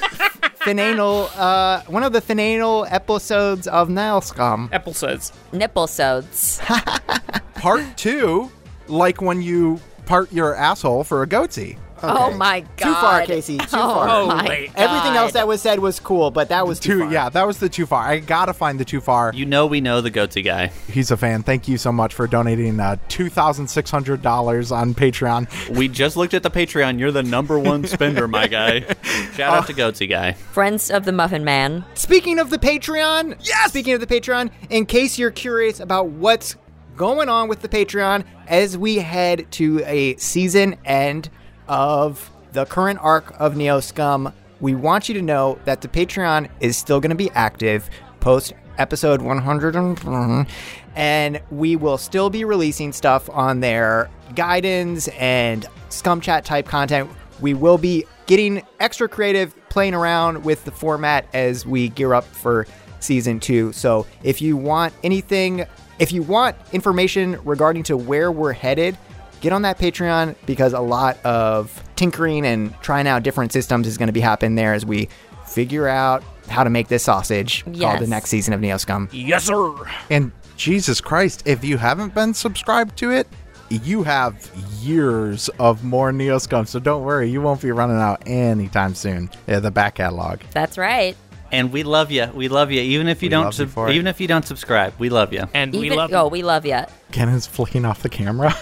finanal. Uh, one of the finanal episodes of NeoScum. Episodes. nipple sods. Part two, like when you part your asshole for a goatee. Oh my god. Too far, Casey. Too oh far. Oh, my wait. Everything else that was said was cool, but that was too, Too, far. yeah, that was the too far. I gotta find the too far. you know we know the goatee guy. He's a fan. Thank you so much for donating uh, two thousand six hundred dollars on Patreon. We just looked at the Patreon. You're the number one spender, my guy. Shout out to goatee guy. Friends of the Muffin Man. Speaking of the Patreon, yes. Speaking of the Patreon, in case you're curious about what's going on with the Patreon as we head to a season end of the current arc of Neo Scum, we want you to know that the Patreon is still going to be active post episode 100 and- we will still be releasing stuff on their guidance and scum chat type content. We will be getting extra creative playing around with the format as we gear up for season two. So if you want anything if you want information regarding to where we're headed get on that patreon because a lot of tinkering and trying out different systems is going to be happening there as we figure out how to make this sausage called the next season of neo scum Yes, sir. And Jesus Christ, if you haven't been subscribed to it, you have years of more Neo Scum. So don't worry, you won't be running out anytime soon. Yeah, the back catalog. That's right. And we love you. We love you. Even if you We don't, love you sub- it. even if you don't subscribe, we love you. And we Even love oh, we love you. Ken is flicking off the camera.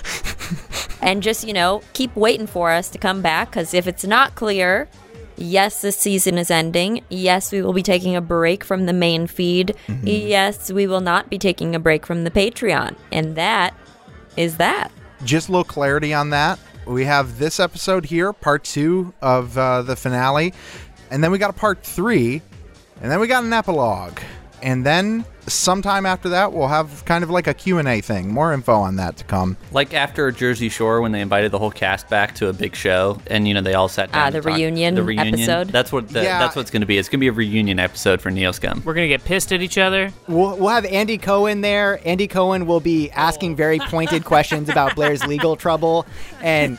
and just, you know, keep waiting for us to come back because if it's not clear, yes, this season is ending. Yes, we will be taking a break from the main feed. Yes, we will not be taking a break from the Patreon. And that is that. Just a little clarity on that. We have this episode here, part two of uh, the finale, and then we got a part three, and then we got an epilogue, and then sometime after that we'll have kind of like a Q&A thing. More info on that to come. Like after Jersey Shore, when they invited the whole cast back to a big show, and you know they all sat down. Ah, and the talked- reunion the reunion episode? That's what the, Yeah. that's what's going to be. It's going to be a reunion episode for Neoscum. We're gonna get pissed at each other. We'll, we'll have Andy Cohen there. Andy Cohen will be asking very pointed questions about Blair's legal trouble, and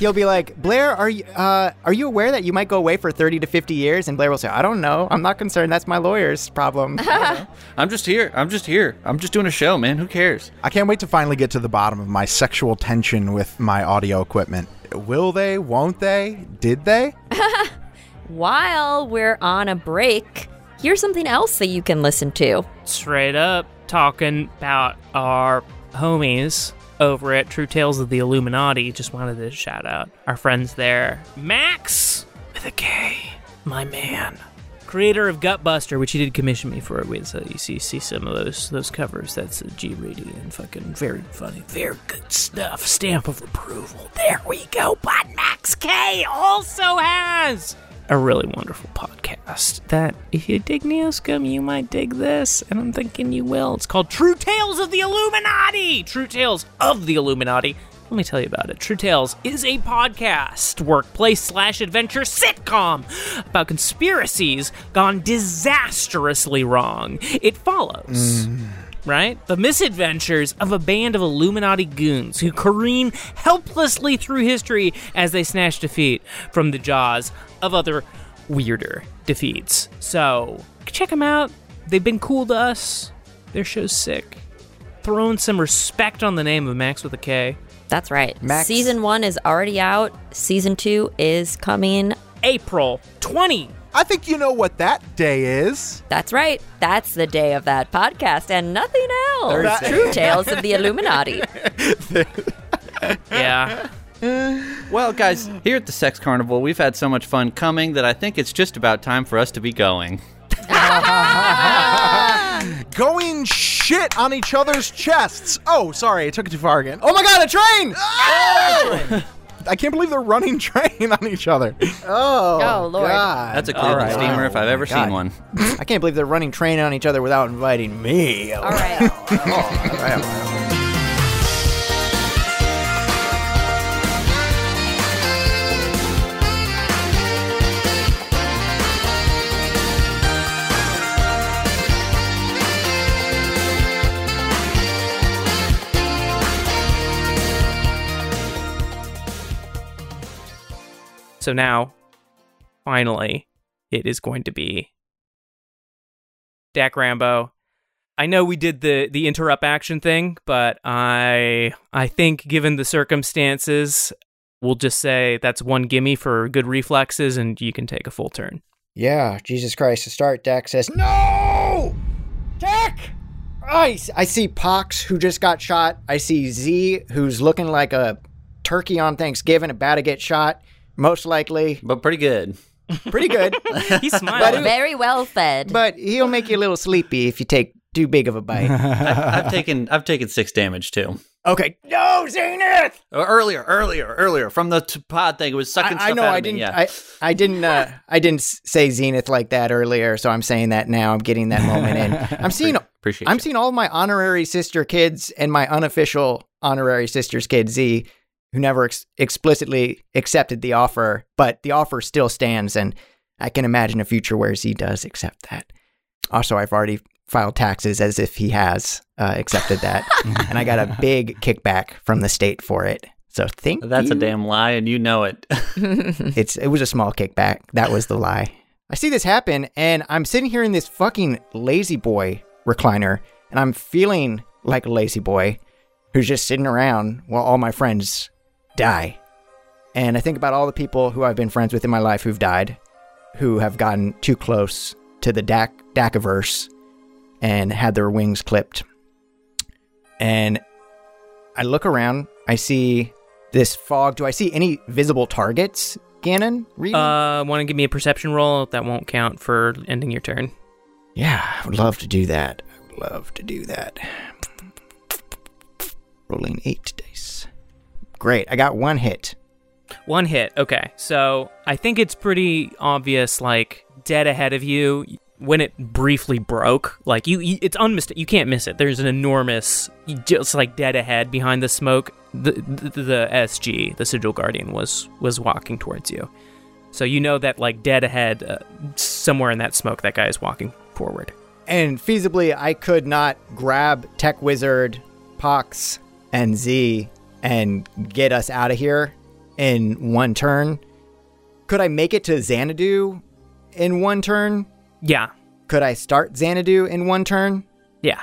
he'll be like, "Blair, are you uh, are you aware that you might go away for thirty to fifty years?" And Blair will say, "I don't know. I'm not concerned. That's my lawyer's problem." I'm just here. I'm just here. I'm just doing a show, man. Who cares? I can't wait to finally get to the bottom of my sexual tension with my audio equipment. Will they? Won't they? Did they? While we're on a break, here's something else that you can listen to. Straight up talking about our homies over at True Tales of the Illuminati. Just wanted to shout out our friends there. Max with a K, my man. Creator of Gutbuster, which he did commission me for. We so you see see some of those those covers. That's a G rated and fucking very funny, very good stuff. Stamp of approval. There we go. But Max K also has a really wonderful podcast that if you dig Neoscum, you might dig this, and I'm thinking you will. It's called True Tales of the Illuminati! True Tales of the Illuminati. Let me tell you about it. True Tales is a podcast, workplace slash adventure sitcom about conspiracies gone disastrously wrong. It follows mm. Right? The misadventures of a band of Illuminati goons who careen helplessly through history as they snatch defeat from the jaws of other weirder defeats. So, check them out. They've been cool to us. Their show's sick. Throwing some respect on the name of Max with a K. That's right. Max- Season one is already out. Season two is coming. April 20. I think you know what that day is. That's right. That's the day of that podcast and nothing else. Thursday. True Tales of the Illuminati. Yeah. Well, guys, here at the Sex Carnival, we've had so much fun coming that I think it's just about time for us to be going. Going shit on each other's chests. Oh, sorry, I took it too far again. oh my god, a train! Oh! Oh! I can't believe they're running train on each other. Oh, Oh, Lord. God. That's a Cleveland right. steamer if I've ever God. seen one. I can't believe they're running train on each other without inviting me. All right. So now, finally, it is going to be Dak Rambo. I know we did the the interrupt action thing, but I I think given the circumstances, we'll just say that's one gimme for good reflexes, and you can take a full turn. Yeah, Jesus Christ. To start, Dak says, No! Dak! I see Pox, who just got shot. I see Z, who's looking like a turkey on Thanksgiving, about to get shot. Most likely. But pretty good. Pretty good. He's smiling. But very well fed. but he'll make you a little sleepy if you take too big of a bite. I've, I've taken I've taken six damage too. okay. No, Zenith! Uh, Earlier, earlier, earlier from the t- pod thing. It was sucking I, I know out of I me, didn't Yeah. I, I didn't uh, I didn't say Zenith like that earlier, so I'm saying that now. I'm getting that moment in. I'm seeing Appreciate I'm you. seeing all my honorary sister kids and my unofficial honorary sister's kid Z, who never ex- explicitly accepted the offer, but the offer still stands, and I can imagine a future where Z does accept that. Also, I've already filed taxes as if he has uh, accepted that, and I got a big kickback from the state for it. So thank That's a damn lie, and you know it. It's it was a small kickback. That was the lie. I see this happen, and I'm sitting here in this fucking lazy boy recliner, and I'm feeling like a lazy boy who's just sitting around while all my friends die. And I think about all the people who I've been friends with in my life who've died, who have gotten too close to the Dak Dakaverse and had their wings clipped. And I look around, I see this fog. Do I see any visible targets, Gannon? Reading? Uh, want to give me a perception roll? That won't count for ending your turn. yeah, I would love to do that. I would love to do that. Rolling eight dice. Great, I got one hit. One hit. Okay. So I think it's pretty obvious, like, dead ahead of you. When it briefly broke, like you, you it's unmistakable. You can't miss it. There's an enormous, just like dead ahead behind the smoke. The, the the SG, the Sigil Guardian, was was walking towards you. So you know that like dead ahead, uh, somewhere in that smoke, that guy is walking forward. And feasibly, I could not grab Tech Wizard, Pox, and Z and get us out of here in one turn. Could I make it to Xanadu in one turn? Yeah. Could I start Xanadu in one turn? Yeah.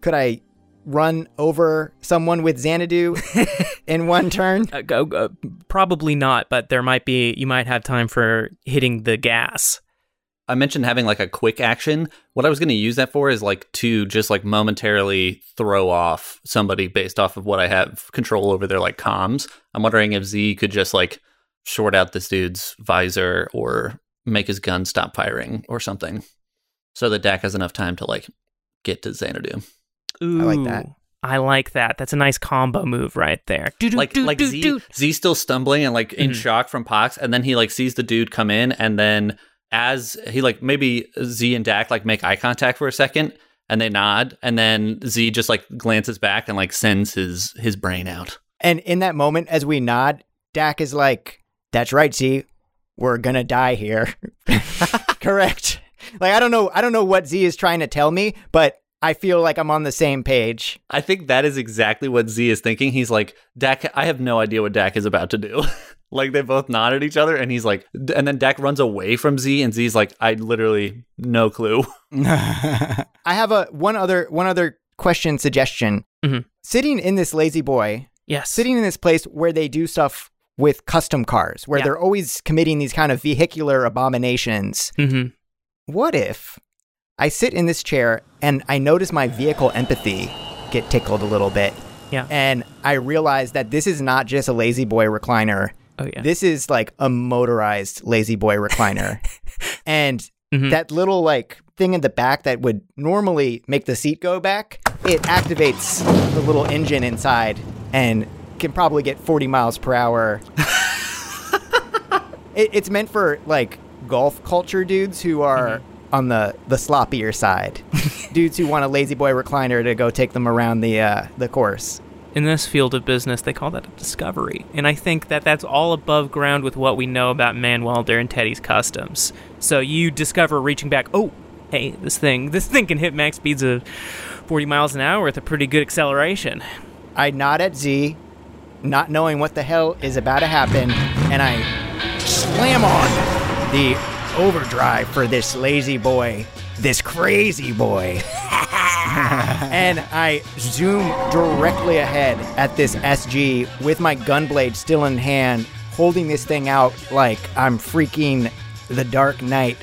Could I run over someone with Xanadu in one turn? Uh, go, uh, probably not, but there might be. You might have time for hitting the gas. I mentioned having like a quick action. What I was going to use that for is like to just like momentarily throw off somebody based off of what I have control over their like comms. I'm wondering if Z could just like short out this dude's visor or make his gun stop firing or something so that Dak has enough time to like get to Xanadu. Ooh, I like that. I like that. That's a nice combo move right there. Like like Z Z still stumbling and like in Mhm. shock from Pox and then he like sees the dude come in and then as he like maybe Z and Dak like make eye contact for a second and they nod and then Z just like glances back and like sends his his brain out. And in that moment, as we nod, Dak is like, That's right, Z. We're gonna die here. Correct. Like I don't know I don't know what Z is trying to tell me, but I feel like I'm on the same page. I think that is exactly what Z is thinking. He's like, Dak, I have no idea what Dak is about to do. like they both nod at each other and he's like, and then Dak runs away from Z and Z's like, I literally no clue. I have a one other one other question suggestion. Mhm. Sitting in this lazy boy, Yes. sitting in this place where they do stuff with custom cars, where Yeah. they're always committing these kind of vehicular abominations. hmm What if I sit in this chair and I notice my vehicle empathy get tickled a little bit? Yeah. And I realize that this is not just a lazy boy recliner. Oh yeah. This is like a motorized lazy boy recliner. and Mhm. that little like thing in the back that would normally make the seat go back, it activates the little engine inside and can probably get 40 miles per hour. it, it's meant for like golf culture dudes who are on the the sloppier side. dudes who want a lazy boy recliner to go take them around the uh, the course. In this field of business, they call that a discovery. And I think that that's all above ground with what we know about Manwelder and Teddy's customs. So you discover reaching back, oh, hey, this thing, this thing can hit max speeds of 40 miles an hour with a pretty good acceleration. I nod at Z, not knowing what the hell is about to happen, and I slam on the overdrive for this lazy boy, this crazy boy. and I zoom directly ahead at this SG with my gunblade still in hand, holding this thing out like I'm freaking the Dark Knight.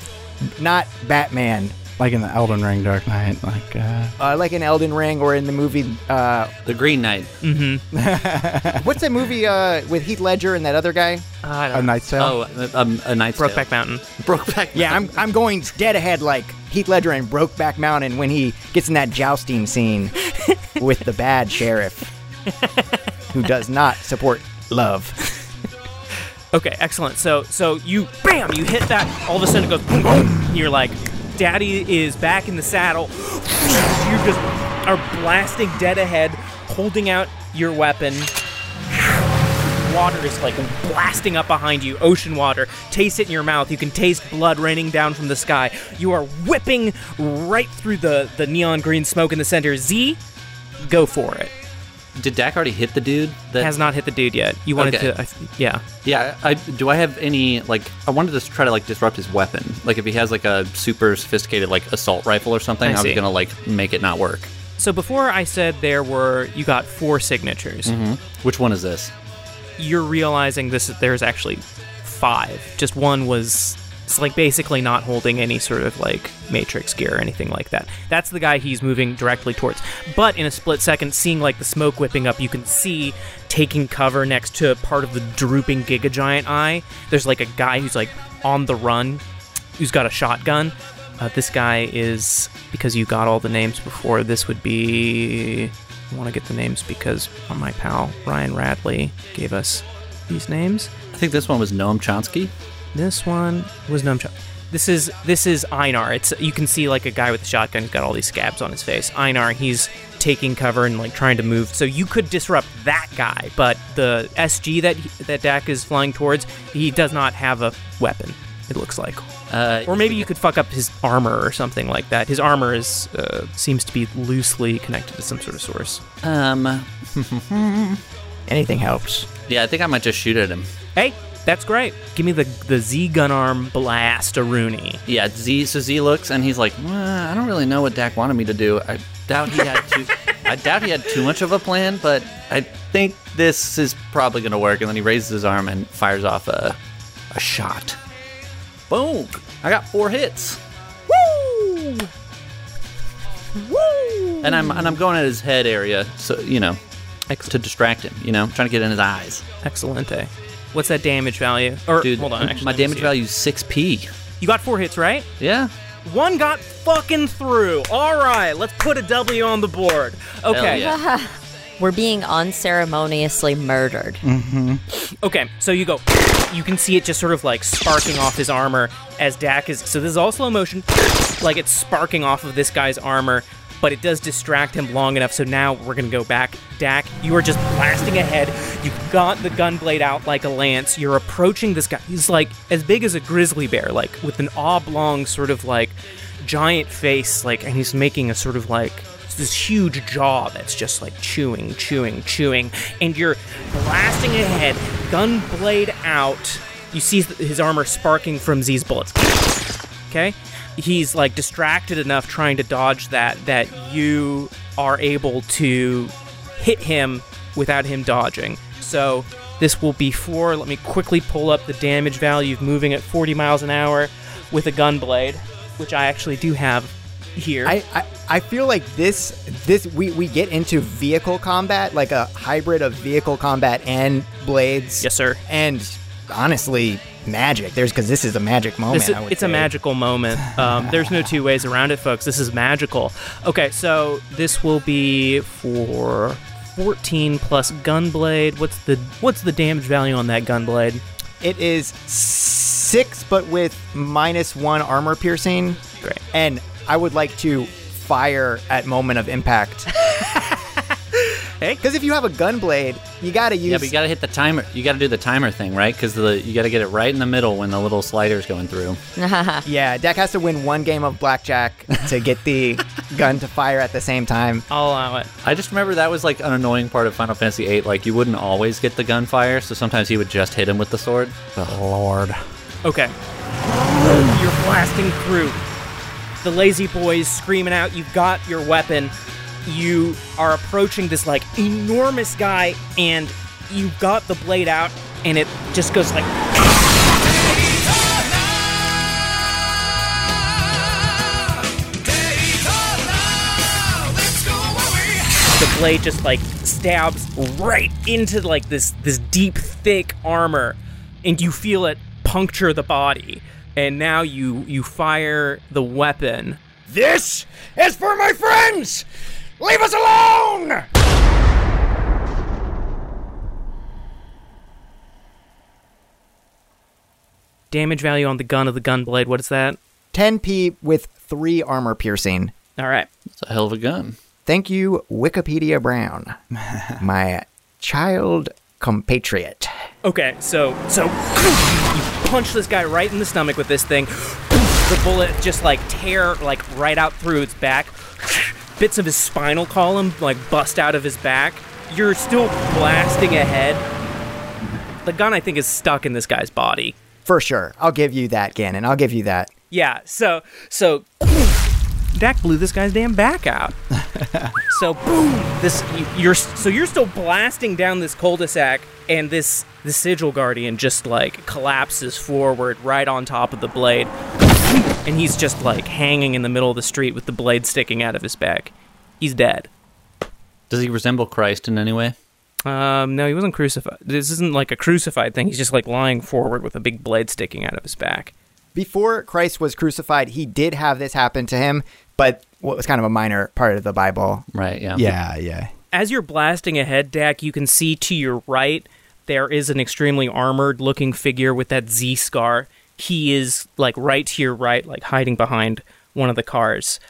Not Batman, like in the Elden Ring Dark Knight, like uh, uh, like in Elden Ring or in the movie uh, The Green Knight. Mm-hmm. what's that movie uh, with Heath Ledger and that other guy? I a don't. Knight's Tale. Oh, um, a Knight's Brokeback Tale. Mountain. Brokeback. Yeah, I'm I'm going dead ahead like Heath Ledger in Brokeback Mountain when he gets in that jousting scene with the bad sheriff who does not support love. Okay, excellent. So so you bam, you hit that, all of a sudden it goes boom boom. You're like, Daddy is back in the saddle. You just are blasting dead ahead, holding out your weapon. Water is like blasting up behind you, ocean water. Taste it in your mouth. You can taste blood raining down from the sky. You are whipping right through the, the neon green smoke in the center. Z, go for it. Did Dak already hit the dude? That Has not hit the dude yet. You wanted Okay. to, I yeah. Yeah, I do. I have any like? I wanted to try to like disrupt his weapon. Like if he has like a super sophisticated like assault rifle or something, I I, was gonna like make it not work. So before I said there were, you got four signatures. Mm-hmm. Which one is this? You're realizing this. There's actually five. Just one was It's like basically not holding any sort of like matrix gear or anything like that. That's the guy he's moving directly towards. But in a split second, seeing like the smoke whipping up, you can see taking cover next to part of the drooping Giga Giant eye. There's like a guy who's like on the run, who's got a shotgun. Uh, this guy is because you got all the names before. This would be. I want to get the names because my pal Ryan Radley gave us these names. I think this one was Noam Chomsky. This one was Numchuck. This is this is Einar. It's you can see like a guy with a shotgun who's got all these scabs on his face. Einar, he's taking cover and like trying to move. So you could disrupt that guy, but the SG that that Dak is flying towards, he does not have a weapon. It looks like, Uh, or maybe you could fuck up his armor or something like that. His armor is uh, seems to be loosely connected to some sort of source. um, Anything helps. yeah, I think I might just shoot at him. Hey, that's great. Give me the the Z gun arm blast, a Rooney. Yeah, Z. So Z looks and he's like, well, I don't really know what Dak wanted me to do. I doubt he had too. I doubt he had too much of a plan, but I think this is probably gonna work. And then he raises his arm and fires off a a shot. Boom! I got four hits. Woo! Woo! And I'm and I'm going at his head area, so you know, to distract him. You know, trying to get in his eyes. Excellente. What's that damage value? Or Dude, hold on, actually, my damage value is six p. You got four hits, right? Yeah. One got fucking through. All right, let's put a W on the board. Okay. Hell yeah. We're being unceremoniously murdered. Mm-hmm. Okay. So you go. You can see it just sort of like sparking off his armor as Dak is. So this is all slow motion. Like it's sparking off of this guy's armor, but it does distract him long enough. So now we're gonna go back. Dak, you are just blasting ahead. You've got the gun blade out like a lance. You're approaching this guy. He's like as big as a grizzly bear, like with an oblong sort of like giant face, like, and he's making a sort of like this huge jaw that's just like chewing, chewing, chewing, and you're blasting ahead, gun blade out. You see his armor sparking from Z's bullets. Okay? He's like distracted enough trying to dodge that that you are able to hit him without him dodging. So this will be four. Let me quickly pull up the damage value of moving at 40 miles an hour with a gun blade, which I actually do have here. I, I, I feel like this this we, we get into vehicle combat, like a hybrid of vehicle combat and blades. yes, sir. And honestly, magic. There's because this is a magic moment. Is- it's a magical moment. Um, there's no two ways around it, folks. This is magical. Okay, so this will be for 14 plus gunblade. What's the what's the damage value on that gunblade? It is six, but with minus one armor piercing. Great. And I would like to fire at moment of impact. Hey. Because if you have a gun blade, you gotta use. Yeah, but you gotta hit the timer. You gotta do the timer thing, right? Because the you gotta get it right in the middle when the little slider's going through. yeah, Dak has to win one game of blackjack to get the gun to fire at the same time. I'll allow it. I just remember that was like an annoying part of Final Fantasy VIII. Like you wouldn't always get the gunfire, so sometimes he would just hit him with the sword. Oh, Lord. Okay. You're blasting through. The lazy boys screaming out, You've got your weapon. You are approaching this like enormous guy, and you've got the blade out, and it just goes like. The blade just like stabs right into like this this deep thick armor and you feel it puncture the body and now you you fire the weapon This is for my friends! Leave us alone! damage value on the gun of the gun blade what is that 10p with three armor piercing. all right It's a hell of a gun. Thank you, Wikipedia Brown, my child compatriot. okay so so you punch this guy right in the stomach with this thing the bullet just like tear like right out through its back bits of his spinal column like bust out of his back you're still blasting ahead the gun i think is stuck in this guy's body For sure. I'll give you that, Gannon. I'll give you that. Yeah, so so Dak blew this guy's damn back out. so boom, this you- you're so you're still blasting down this cul-de-sac, and this the sigil guardian just like collapses forward right on top of the blade, and he's just like hanging in the middle of the street with the blade sticking out of his back. He's dead. Does he resemble Christ in any way? Um, no, he wasn't crucified. This isn't like a crucified thing. He's just like lying forward with a big blade sticking out of his back. Before Christ was crucified, he did have this happen to him, but what was kind of a minor part of the Bible. Right. Yeah. Yeah, yeah. as you're blasting ahead, Dak, you can see to your right there is an extremely armored looking figure with that Z scar. He is like right to your right, like hiding behind one of the cars.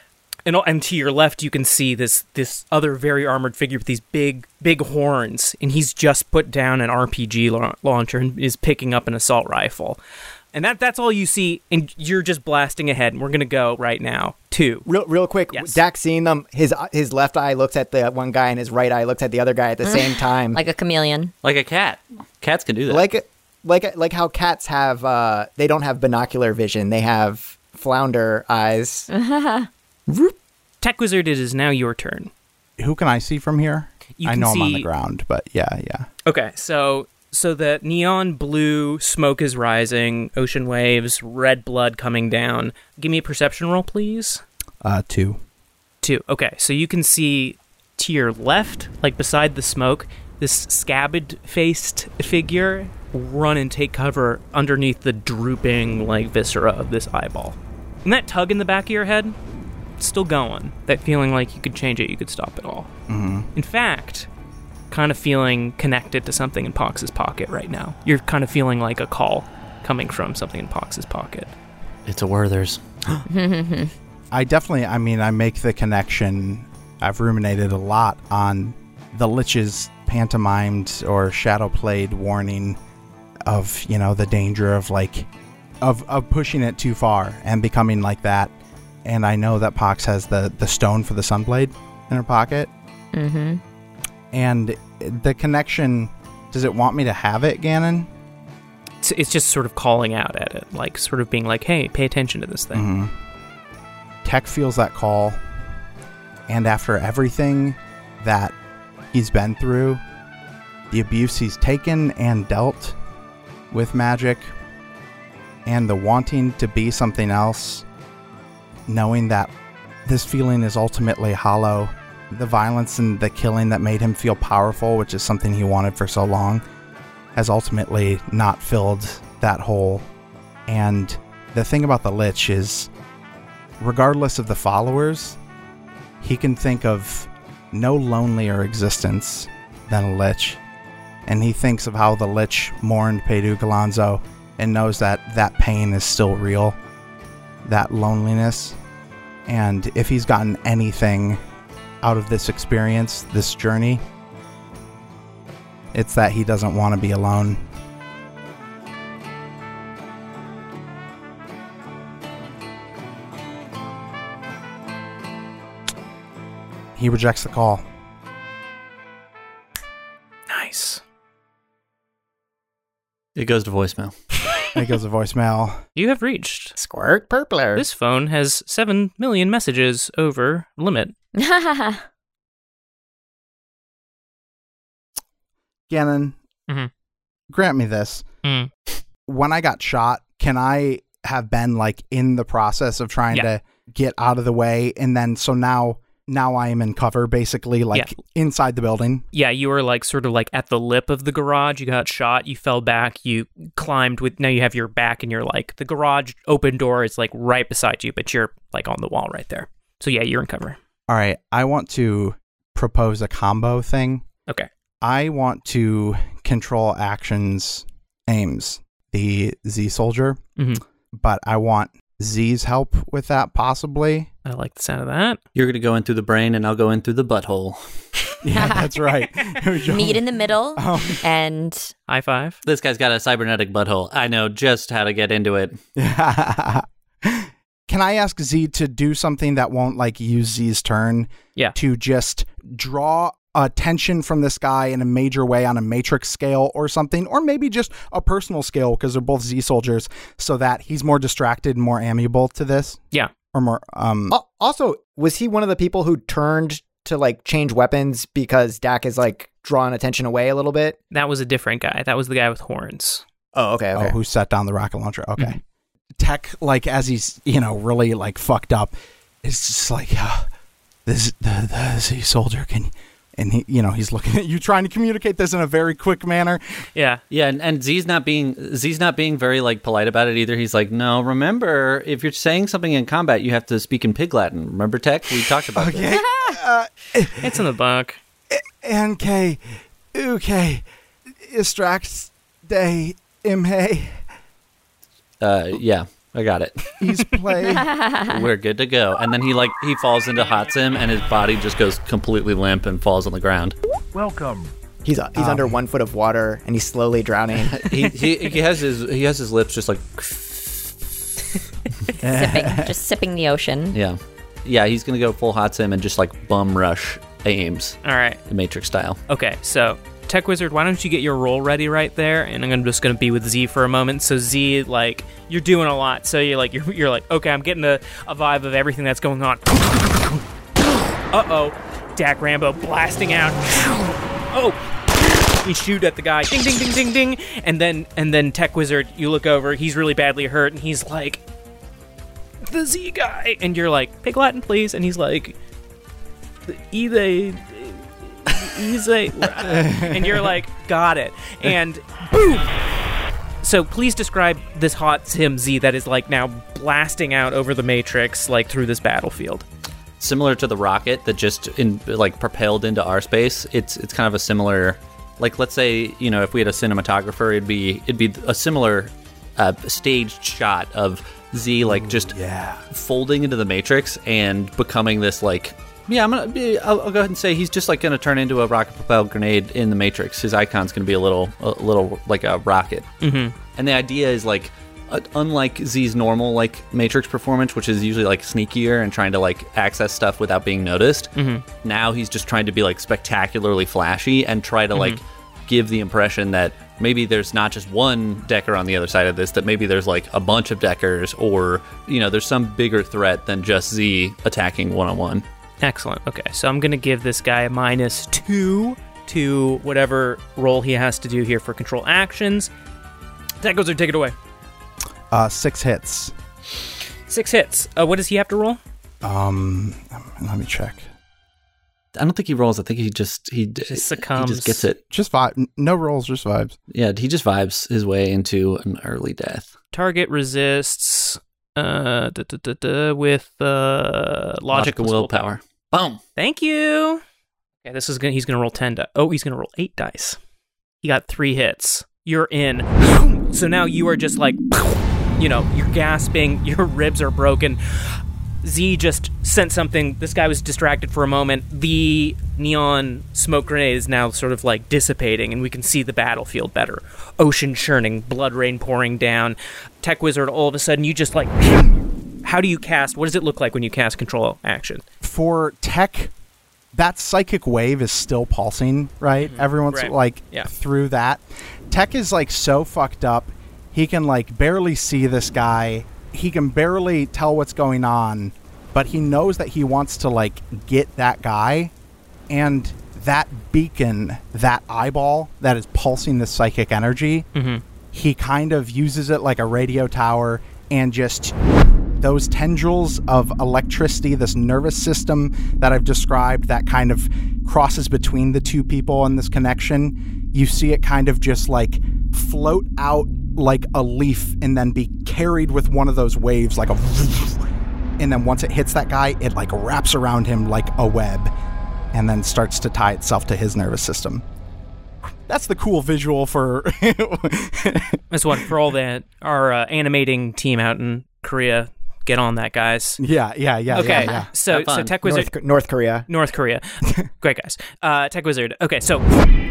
And, and to your left, you can see this this other very armored figure with these big big horns, and he's just put down an RPG la- launcher and is picking up an assault rifle. And that that's all you see, and you're just blasting ahead. And we're gonna go right now. too. Real, real quick, Yes. Dak seeing them, his his left eye looks at the one guy and his right eye looks at the other guy at the mm. same time. Like a chameleon. Like a cat. Cats can do that. like like like how cats have uh they don't have binocular vision they have flounder eyes Tech Wizard, it is now your turn. Who can I see from here? You I can know I'm on the ground, but yeah, yeah. Okay, so so the neon blue smoke is rising, ocean waves, red blood coming down. Give me a perception roll, please. Uh, two. Two. Okay, so you can see to your left, like beside the smoke, this scabbed faced figure run and take cover underneath the drooping like viscera of this eyeball. And that tug in the back of your head, still going. That feeling like you could change it, you could stop it all. Mm-hmm. In fact, kind of feeling connected to something in Pox's pocket right now. You're kind of feeling like a call coming from something in Pox's pocket. it's a Werther's. I definitely, I mean, I make the connection. I've ruminated a lot on the Lich's pantomimed or shadow played warning of, you know, the danger of like, of, of pushing it too far and becoming like that. And I know that Pox has the, the stone for the Sunblade in her pocket. Mm-hmm. And the connection, does it want me to have it, Gannon? It's, it's just sort of calling out at it, like sort of being like, "Hey, pay attention to this thing." Mhm. Tech feels that call, and after everything that he's been through, the abuse he's taken and dealt with magic, and the wanting to be something else, knowing that this feeling is ultimately hollow, the violence and the killing that made him feel powerful, which is something he wanted for so long, has ultimately not filled that hole. And the thing about the Lich is, regardless of the followers, he can think of no lonelier existence than a Lich. And he thinks of how the Lich mourned Pedro Galonzo and knows that that pain is still real, that loneliness. And if he's gotten anything out of this experience, this journey, it's that he doesn't want to be alone. He rejects the call. Nice. It goes to voicemail. It goes to voicemail. You have reached. squirt purpler This phone has seven million messages over limit. Gannon, Mhm. grant me this. Mm. When I got shot, can I have been like in the process of trying Yeah. to get out of the way and then so now now I am in cover basically like inside the building. Yeah, you were like sort of like at the lip of the garage. You got shot. You fell back. You climbed with. Now you have your back, and you're like the garage open door is like right beside you, but you're like on the wall right there. So yeah, you're in cover. All right, I want to propose a combo thing. Okay. I want to control actions aims the Z soldier, Mhm. but I want Z's help with that possibly. I like the sound of that. You're gonna go in through the brain, and I'll go in through the butthole. Yeah, that's right. Meet in the middle, Um, and High five. This guy's got a cybernetic butthole. I know just how to get into it. Can I ask Z to do something that won't like use Z's turn? Yeah. To just draw attention from this guy in a major way on a matrix scale or something, or maybe just a personal scale because they're both Z soldiers, so that he's more distracted and more amiable to this. Yeah. Or more um also was he one of the people who turned to like change weapons because Dak is like drawing attention away a little bit? That was a different guy. That was the guy with horns. Oh, okay, okay. Oh, who set down the rocket launcher? Okay. Tech, like as he's you know really like fucked up, it's just like uh, this the the Z soldier can, and he you know he's looking at you trying to communicate this in a very quick manner. Yeah. Yeah, and, and Z's not being Z's not being very like polite about it either. He's like, no, remember, if you're saying something in combat, you have to speak in Pig Latin. Remember, Tech? We talked about this. Okay. It's in the book. NK, UK, Istrax, Day, Imhe. Uh, yeah, I got it. He's play. We're good to go. And then he like he falls into hot sim, and his body just goes completely limp and falls on the ground. Welcome. He's he's under one foot of water and he's slowly drowning. He, he he has his he has his lips just like sipping, just sipping the ocean. yeah, yeah. He's gonna go full hot sim and just like bum rush aims, All right. the Matrix style. Okay, so Tech Wizard, why don't you get your roll ready right there? And I'm just to be with Z for a moment. So Z, like, you're doing a lot. So you're like, you're, you're like, okay, I'm getting a, a vibe of everything that's going on. uh oh, Dak Rambo blasting out. Oh, we shoot at the guy. Ding, ding, ding, ding, ding. And then, and then Tech Wizard, you look over. He's really badly hurt, and he's like, the Z guy. And you're like, Pig Latin, please. And he's like, either easy and you're like got it and boom so please describe this hot sim z that is like now blasting out over the matrix like through this battlefield similar to the rocket that just in like propelled into our space. It's it's kind of a similar like let's say you know if we had a cinematographer, it'd be it'd be a similar uh, staged shot of Z like just yeah. folding into the matrix and becoming this like yeah I'm gonna be I'll, I'll go ahead and say he's just like gonna turn into a rocket propelled grenade in the matrix. His icon's gonna be a little a little like a rocket. Mm-hmm. And the idea is like uh, unlike Z's normal like Matrix performance, which is usually like sneakier and trying to like access stuff without being noticed. Mm-hmm. Now he's just trying to be like spectacularly flashy and try to like give the impression that maybe there's not just one Decker on the other side of this, that maybe there's like a bunch of Deckers, or you know, there's some bigger threat than just Z attacking one on one. Excellent okay so i'm gonna give this guy a minus two to whatever role he has to do here for control actions that goes or take it away Uh, six hits. six hits uh, what does he have to roll Um, let me check. I don't think he rolls. I think he just he Just He succumbs. just gets it. Just vibe. No rolls, just vibes. Yeah, he just vibes his way into an early death. target resists uh duh, duh, duh, with uh logic and plus willpower. Boom. Thank you. Okay, this is gonna. He's gonna roll ten. Di- oh, he's gonna roll eight dice. He got three hits. You're in. So now you are just like, you know, you're gasping. Your ribs are broken. Z just sent something. This guy was distracted for a moment. The neon smoke grenade is now sort of like dissipating, and we can see the battlefield better. Ocean churning, blood rain pouring down. Tech wizard, all of a sudden, you just like. How do you cast? What does it look like when you cast control action? For tech, that psychic wave is still pulsing, right? Everyone's Mm-hmm. Right. like Yeah. through that. Tech is like so fucked up. He can like barely see this guy. He can barely tell what's going on, but he knows that he wants to like get that guy and that beacon, that eyeball that is pulsing the psychic energy. Mm-hmm. He kind of uses it like a radio tower and just those tendrils of electricity, this nervous system that I've described that kind of crosses between the two people in this connection, you see it kind of just like float out like a leaf and then be carried with one of those waves, like a. And then once it hits that guy, it like wraps around him like a web and then starts to tie itself to his nervous system. That's the cool visual for. That's what for all that our uh, animating team out in Korea. Get on that, guys. yeah, yeah, yeah. Okay, yeah, yeah. so so. Tech Wizard, North, North Korea. North Korea, great guys. Uh, Tech Wizard. Okay, so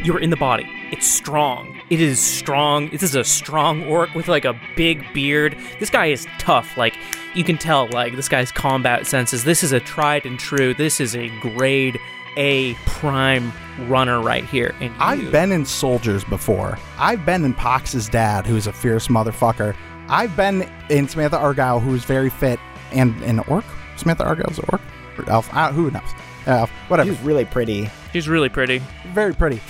you're in the body. It's strong. It is strong. This is a strong orc with like a big beard. This guy is tough. Like you can tell. Like this guy's combat senses. This is a tried and true. This is a grade A prime runner right here. And I've been in soldiers before. I've been in Pox's dad, who's a fierce motherfucker. I've been in Samantha Argyle, who's very fit, and an orc. Samantha Argyle's an orc or elf. Uh, who knows? Uh, whatever. She's really pretty. She's really pretty. very pretty.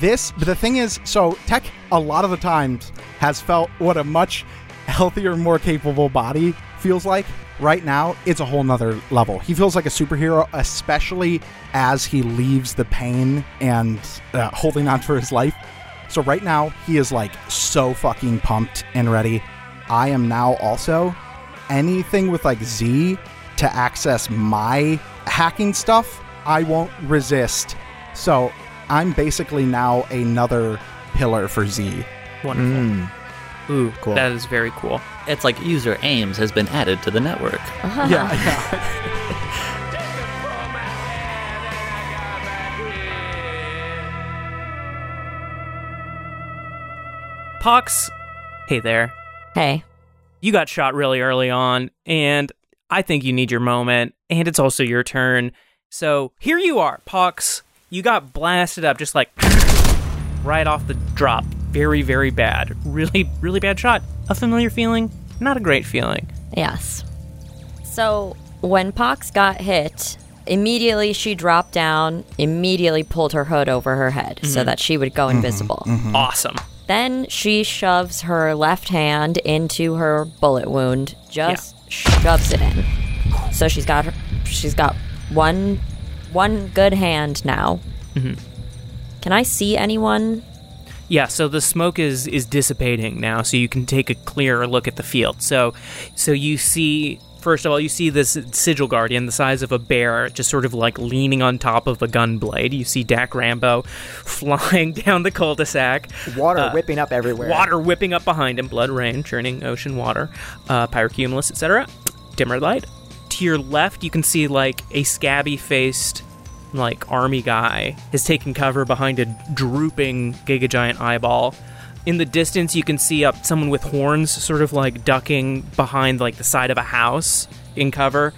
This, but the thing is, so Tech a lot of the times has felt what a much healthier, more capable body feels like. Right now, it's a whole nother level. He feels like a superhero, especially as he leaves the pain and uh, holding on for his life. So right now, he is like so fucking pumped and ready. I am now also anything with like Z to access my hacking stuff, I won't resist. So I'm basically now another pillar for Z. Wonderful. Mm. Ooh, Cool. that is very cool. It's like user Ames has been added to the network. yeah, yeah. Pox, hey there. Hey. You got shot really early on, and I think you need your moment, and it's also your turn. So here you are, Pox. You got blasted up just like right off the drop. Very, very bad. Really, really bad shot. A familiar feeling, not a great feeling. Yes. So when Pox got hit, immediately she dropped down, immediately pulled her hood over her head so mm-hmm. that she would go invisible. Mm-hmm. Mm-hmm. Awesome. Then she shoves her left hand into her bullet wound, just shoves it in. So she's got her, she's got one one good hand now. Mm-hmm. Can I see anyone? Yeah, so the smoke is is dissipating now, so you can take a clearer look at the field. So, so you see. First of all, you see this sigil guardian, the size of a bear, just sort of like leaning on top of a gun blade. You see Dak Rambo flying down the cul-de-sac. Water Uh, whipping up everywhere. Water whipping up behind him, blood rain, churning ocean water, uh, pyrocumulus, etc. Dimmer light. To your left, you can see like a scabby faced, like army guy is taking cover behind a drooping Giga Giant eyeball. In the distance, you can see up someone with horns, sort of like ducking behind like the side of a house in cover.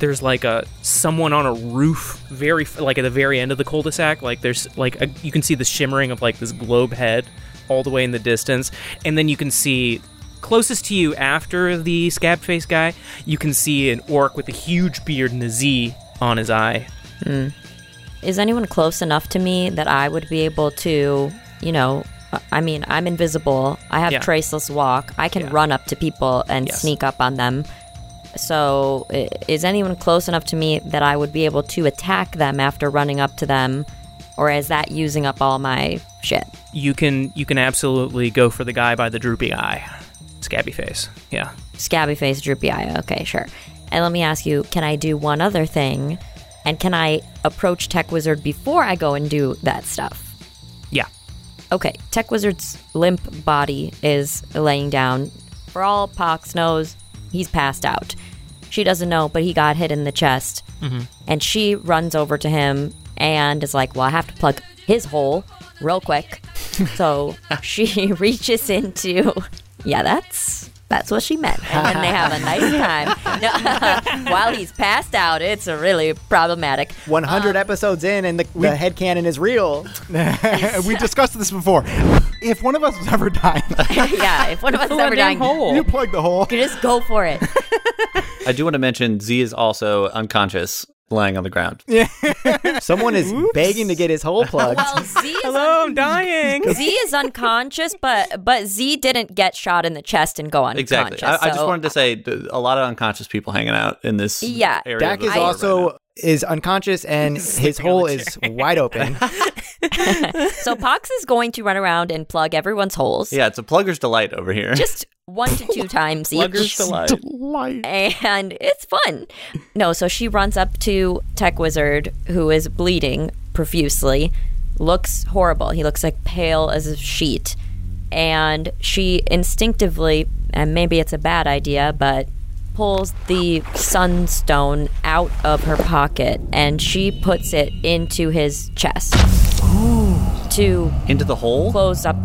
There's like a someone on a roof, very like at the very end of the cul-de-sac. Like there's like a, you can see the shimmering of like this globe head all the way in the distance, and then you can see closest to you after the scab face guy, you can see an orc with a huge beard and a Z on his eye. Hmm. Is anyone close enough to me that I would be able to, you know, I mean, I'm invisible. I have Yeah. traceless walk. I can Yeah. run up to people and Yes. sneak up on them. So, is anyone close enough to me that I would be able to attack them after running up to them, or is that using up all my shit? You can you can absolutely go for the guy by the droopy eye, scabby face. Yeah. Scabby face, droopy eye. Okay, sure. And let me ask you: Can I do one other thing? And can I approach Tech Wizard before I go and do that stuff? Okay, Tech Wizard's limp body is laying down. For all Pox knows, he's passed out. She doesn't know, but he got hit in the chest. Mm-hmm. And she runs over to him and is like, Well, I have to plug his hole real quick. so she reaches into. Yeah, that's. That's what she meant. And they have a nice time. While he's passed out, it's really problematic. 100 um, episodes in, and the, the headcanon is real. we discussed this before. If one of us is ever dying, yeah, if one of us is ever dying, you plug the hole. You just go for it. I do want to mention Z is also unconscious, lying on the ground. Someone is begging to get his hole plugged. Well, Z is, Hello, I'm dying. Z is unconscious, but but Z didn't get shot in the chest and go unconscious. Exactly. I, I just wanted to say a lot of unconscious people hanging out in this Yeah. area. Dak is world right also now. Is unconscious, and his hole is wide open. So Pox is going to run around and plug everyone's holes. yeah, it's a plugger's delight over here. Just one to two times Slugger's each. delight. and it's fun. No, so she runs up to Tech Wizard, who is bleeding profusely, looks horrible. He looks like pale as a sheet. And she instinctively, and maybe it's a bad idea, but pulls the sunstone out of her pocket and she puts it into his chest to Into the hole. close up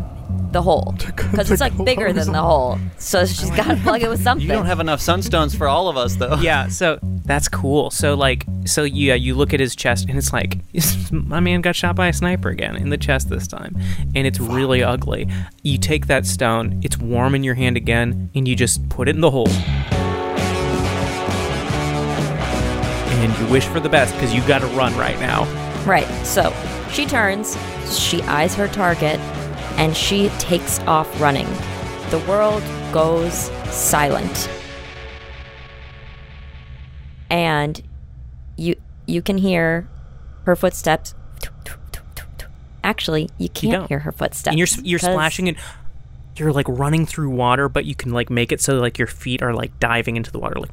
the hole because it's like bigger than the hole. So she's got to plug it with something. You don't have enough sunstones for all of us, though. Yeah, so that's cool. So like, so yeah, you look at his chest and it's like, my man got shot by a sniper again in the chest this time, and it's really ugly. You take that stone, it's warm in your hand again, and you just put it in the hole. And you wish for the best because you got to run right now. Right. So she turns, she eyes her target, and she takes off running. The world goes silent. And you you can hear her footsteps. Actually, you can't don't. hear her footsteps. And you're you're splashing and you're like running through water, but you can like make it so like your feet are like diving into the water. Like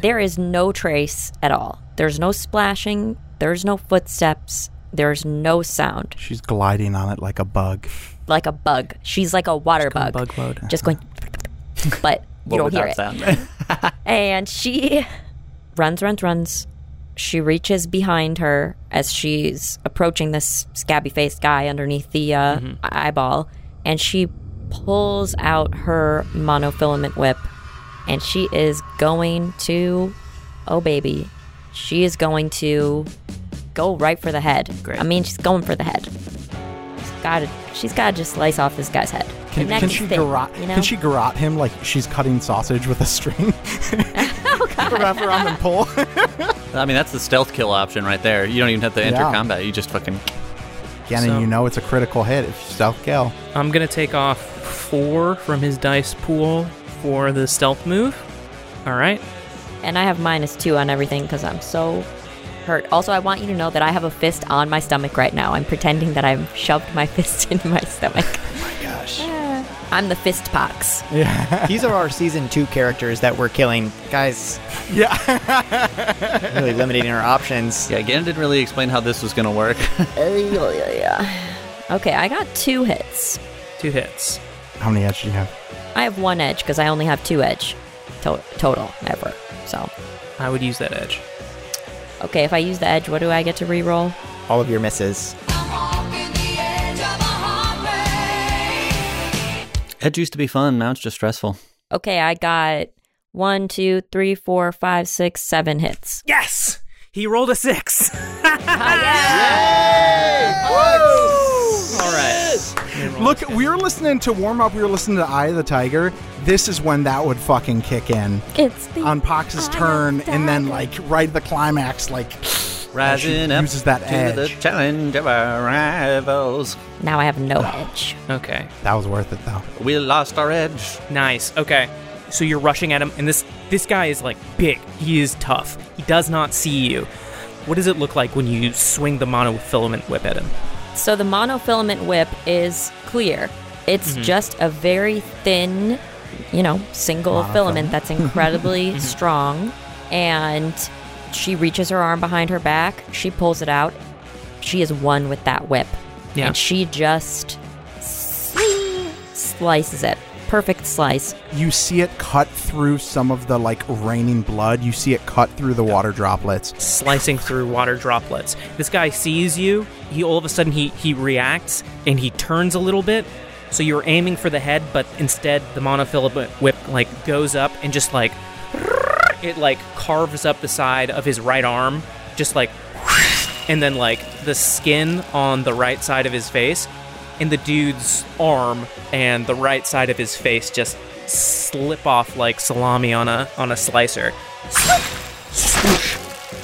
There is no trace at all. There's no splashing. There's no footsteps. There's no sound. She's gliding on it like a bug. Like a bug. She's like a water going bug. bug mode. Just going. But you don't hear it. Sound. And she runs, runs, runs. She reaches behind her as she's approaching this scabby faced guy underneath the uh, eyeball. And she pulls out her monofilament whip. And she is going to. Oh, baby. She is going to go right for the head. Great. I mean, she's going for the head. She's got to. She's got to just slice off this guy's head. Can, can she thin, garrot? You know? Can she garrot him like she's cutting sausage with a string? oh Wrap around and pull. I mean, that's the stealth kill option right there. You don't even have to enter Yeah. combat. You just fucking. Again, So- and you know it's a critical hit if you stealth kill. I'm gonna take off four from his dice pool for the stealth move. All right. And I have minus two on everything because I'm so hurt. Also, I want you to know that I have a fist on my stomach right now. I'm pretending that I've shoved my fist in my stomach. Oh my gosh. Ah. I'm the fist pox. Yeah. These are our season two characters that we're killing. Guys, Yeah. really limiting our options. Yeah, Gannon didn't really explain how this was going to work. yeah. Okay, I got two hits. Two hits. How many edge do you have? I have one edge because I only have two edge to- total ever. So, I would use that edge. okay, if I use the edge, what do I get to reroll? All of your misses. Edge used to be fun. Now it's just stressful. Okay, I got one, two, three, four, five, six, seven hits. Yes. He rolled a six. Ah, All right. Look, we were listening to warm up. We were listening to Eye of the Tiger. This is when that would fucking kick in It's the on Pox's turn, and then like right at the climax, like Rising up uses that to the challenge of our rivals. now I have no edge. Okay. that was worth it though. We lost our edge. Nice. Okay. So you're rushing at him, and this this guy is like big. He is tough. He does not see you. What does it look like when you swing the monofilament whip at him? So the monofilament whip is clear. It's mm-hmm. just a very thin, you know, single filament that's incredibly mm-hmm. strong. And she reaches her arm behind her back. She pulls it out. She is one with that whip. Yeah. And she just slices it. Perfect slice. You see it cut through some of the like raining blood. You see it cut through the water droplets. Slicing through water droplets. This guy sees you. He all of a sudden he he reacts and he turns a little bit. So you're aiming for the head, but instead the monofilament whip like goes up and just like it like carves up the side of his right arm, just like and then like the skin on the right side of his face and the dude's arm and the right side of his face just slip off like salami on a on a slicer.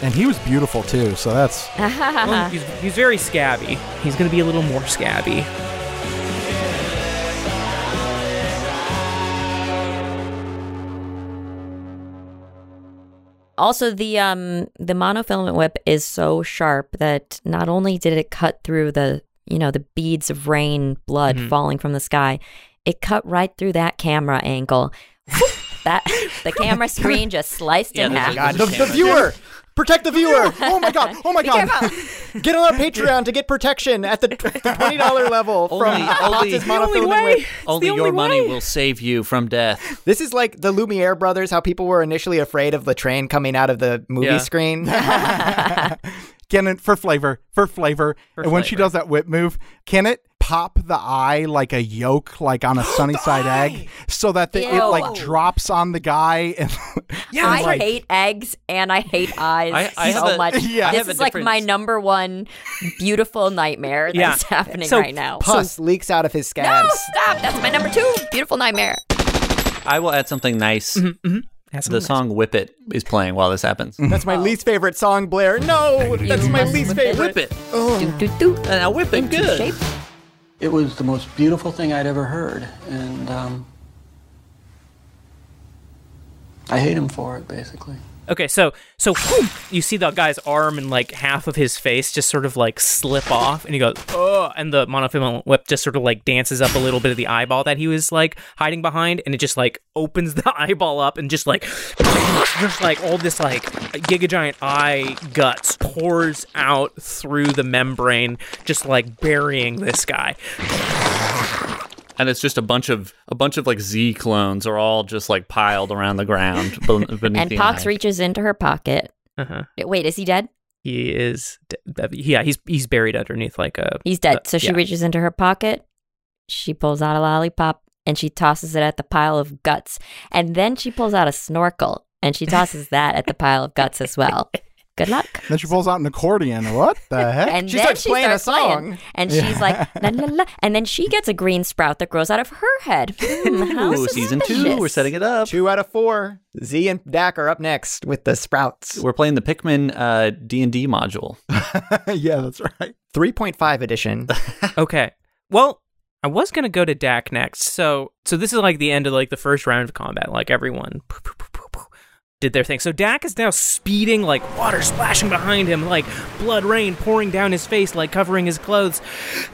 And he was beautiful too, so that's Well, he's, he's very scabby. He's gonna be a little more scabby. Also, the um the monofilament whip is so sharp that not only did it cut through the you know the beads of rain blood falling from the sky, it cut right through that camera angle. that the camera screen just sliced in half. a- God, the, the viewer! Protect the viewer! Oh my god! Oh my god! Get on our Patreon to get protection at the $20 level from Only- only- The only way. Only the your only money way. will save you from death. This is like the Lumiere brothers, how people were initially afraid of the train coming out of the movie Yeah. screen. Can it for flavor, for flavor. For and when she does that whip move, can it pop the eye like a yolk, like on a sunny side egg, so that the, it like drops on the guy and I like- hate eggs and I hate eyes I- I so a- much. Yeah. I this have is like my number one beautiful nightmare Yeah. that's happening So- right now. Pus leaks out of his scabs. No, stop! That's my number two beautiful nightmare. I will add something nice Has some The nice- song "Whip It" is playing while this happens. That's my least favorite song, Blair. No, that's my least favorite. Whip it, Do, do, do. and I whip it Into good. shape. It was the most beautiful thing I'd ever heard, and um, I hate him for it, basically. Okay, so so you see the guy's arm and like half of his face just sort of like slip off, and he goes, "Oh!" And the monofilament whip just sort of like dances up a little bit of the eyeball that he was like hiding behind, and it just like opens the eyeball up and just like just like all this like giga giant eye guts pours out through the membrane, just like burying this guy. And it's just a bunch of a bunch of like Z clones are all just like piled around the ground beneath And the Pox eye. reaches into her pocket. Uh-huh. Wait, is he dead? He is, de- yeah, he's he's buried underneath like a. He's dead. uh, so she yeah. reaches into her pocket. She pulls out a lollipop and she tosses it at the pile of guts. And then she pulls out a snorkel and she tosses that at the pile of guts as well. Good luck. Then she pulls out an accordion. What the heck? And She then starts she playing a starts playing, song. and she's like, la, la, la. and then she gets a green sprout that grows out of her head. Hmm, Ooh, season two, we're setting it up. Two out of four. Z and Dak are up next with the Sprouts. We're playing the Pikmin uh, D and D module. yeah, that's right. 3.5 edition. Okay. Well, I was gonna go to Dak next. So so this is like the end of like the first round of combat. Like everyone did their thing. So Dak is now speeding, like water splashing behind him, like blood rain pouring down his face, like covering his clothes.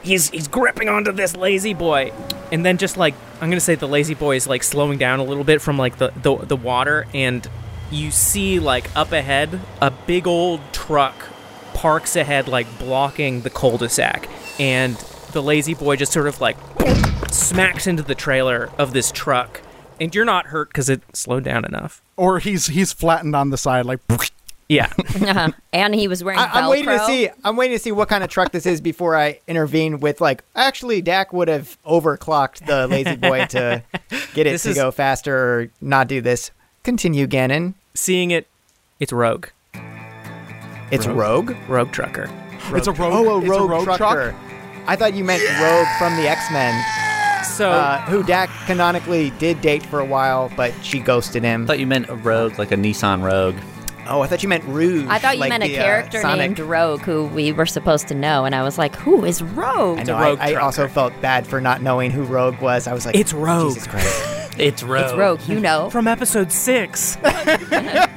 He's he's gripping onto this lazy boy, and then just like I'm gonna say the lazy boy is like slowing down a little bit from like the the, the water, and you see like up ahead a big old truck parks ahead, like blocking the cul-de-sac, and the lazy boy just sort of like smacks into the trailer of this truck, and you're not hurt because it slowed down enough. Or he's he's flattened on the side, like Yeah, Uh-huh. And he was wearing I, I'm waiting to see. I'm waiting to see what kind of truck this is before I intervene with like. Actually, Dak would have overclocked the lazy boy to get it This to is- go faster or not do this. Continue, Gannon. seeing it, it's Rogue, It's Rogue. Rogue Trucker. it's a rogue. Oh, a it's Rogue, a rogue trucker. I thought you meant Rogue from the X Men, So uh, who Dak canonically did date for a while, but she ghosted him. I thought you meant a Rogue, like a Nissan Rogue. oh, I thought you meant Rouge. I thought you like meant a the, uh, character Sonic. named Rogue who we were supposed to know, and I was like, "Who is Rogue?" I know. Rogue I, I also felt bad for not knowing who Rogue was. I was like, It's Rogue. Jesus Christ. It's Rogue. It's Rogue, you know. from episode six.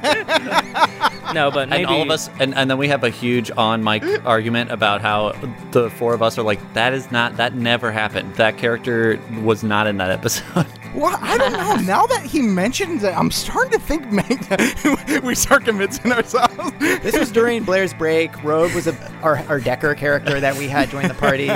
no, but maybe And all of us, and, and then we have a huge on mic argument about how the four of us are like, that is not, that never happened. That character was not in that episode. Well, I don't know. now that he mentions it, I'm starting to think maybe we start convincing ourselves. This was during Blair's break. Rogue was a, our, our Decker character that we had join the party.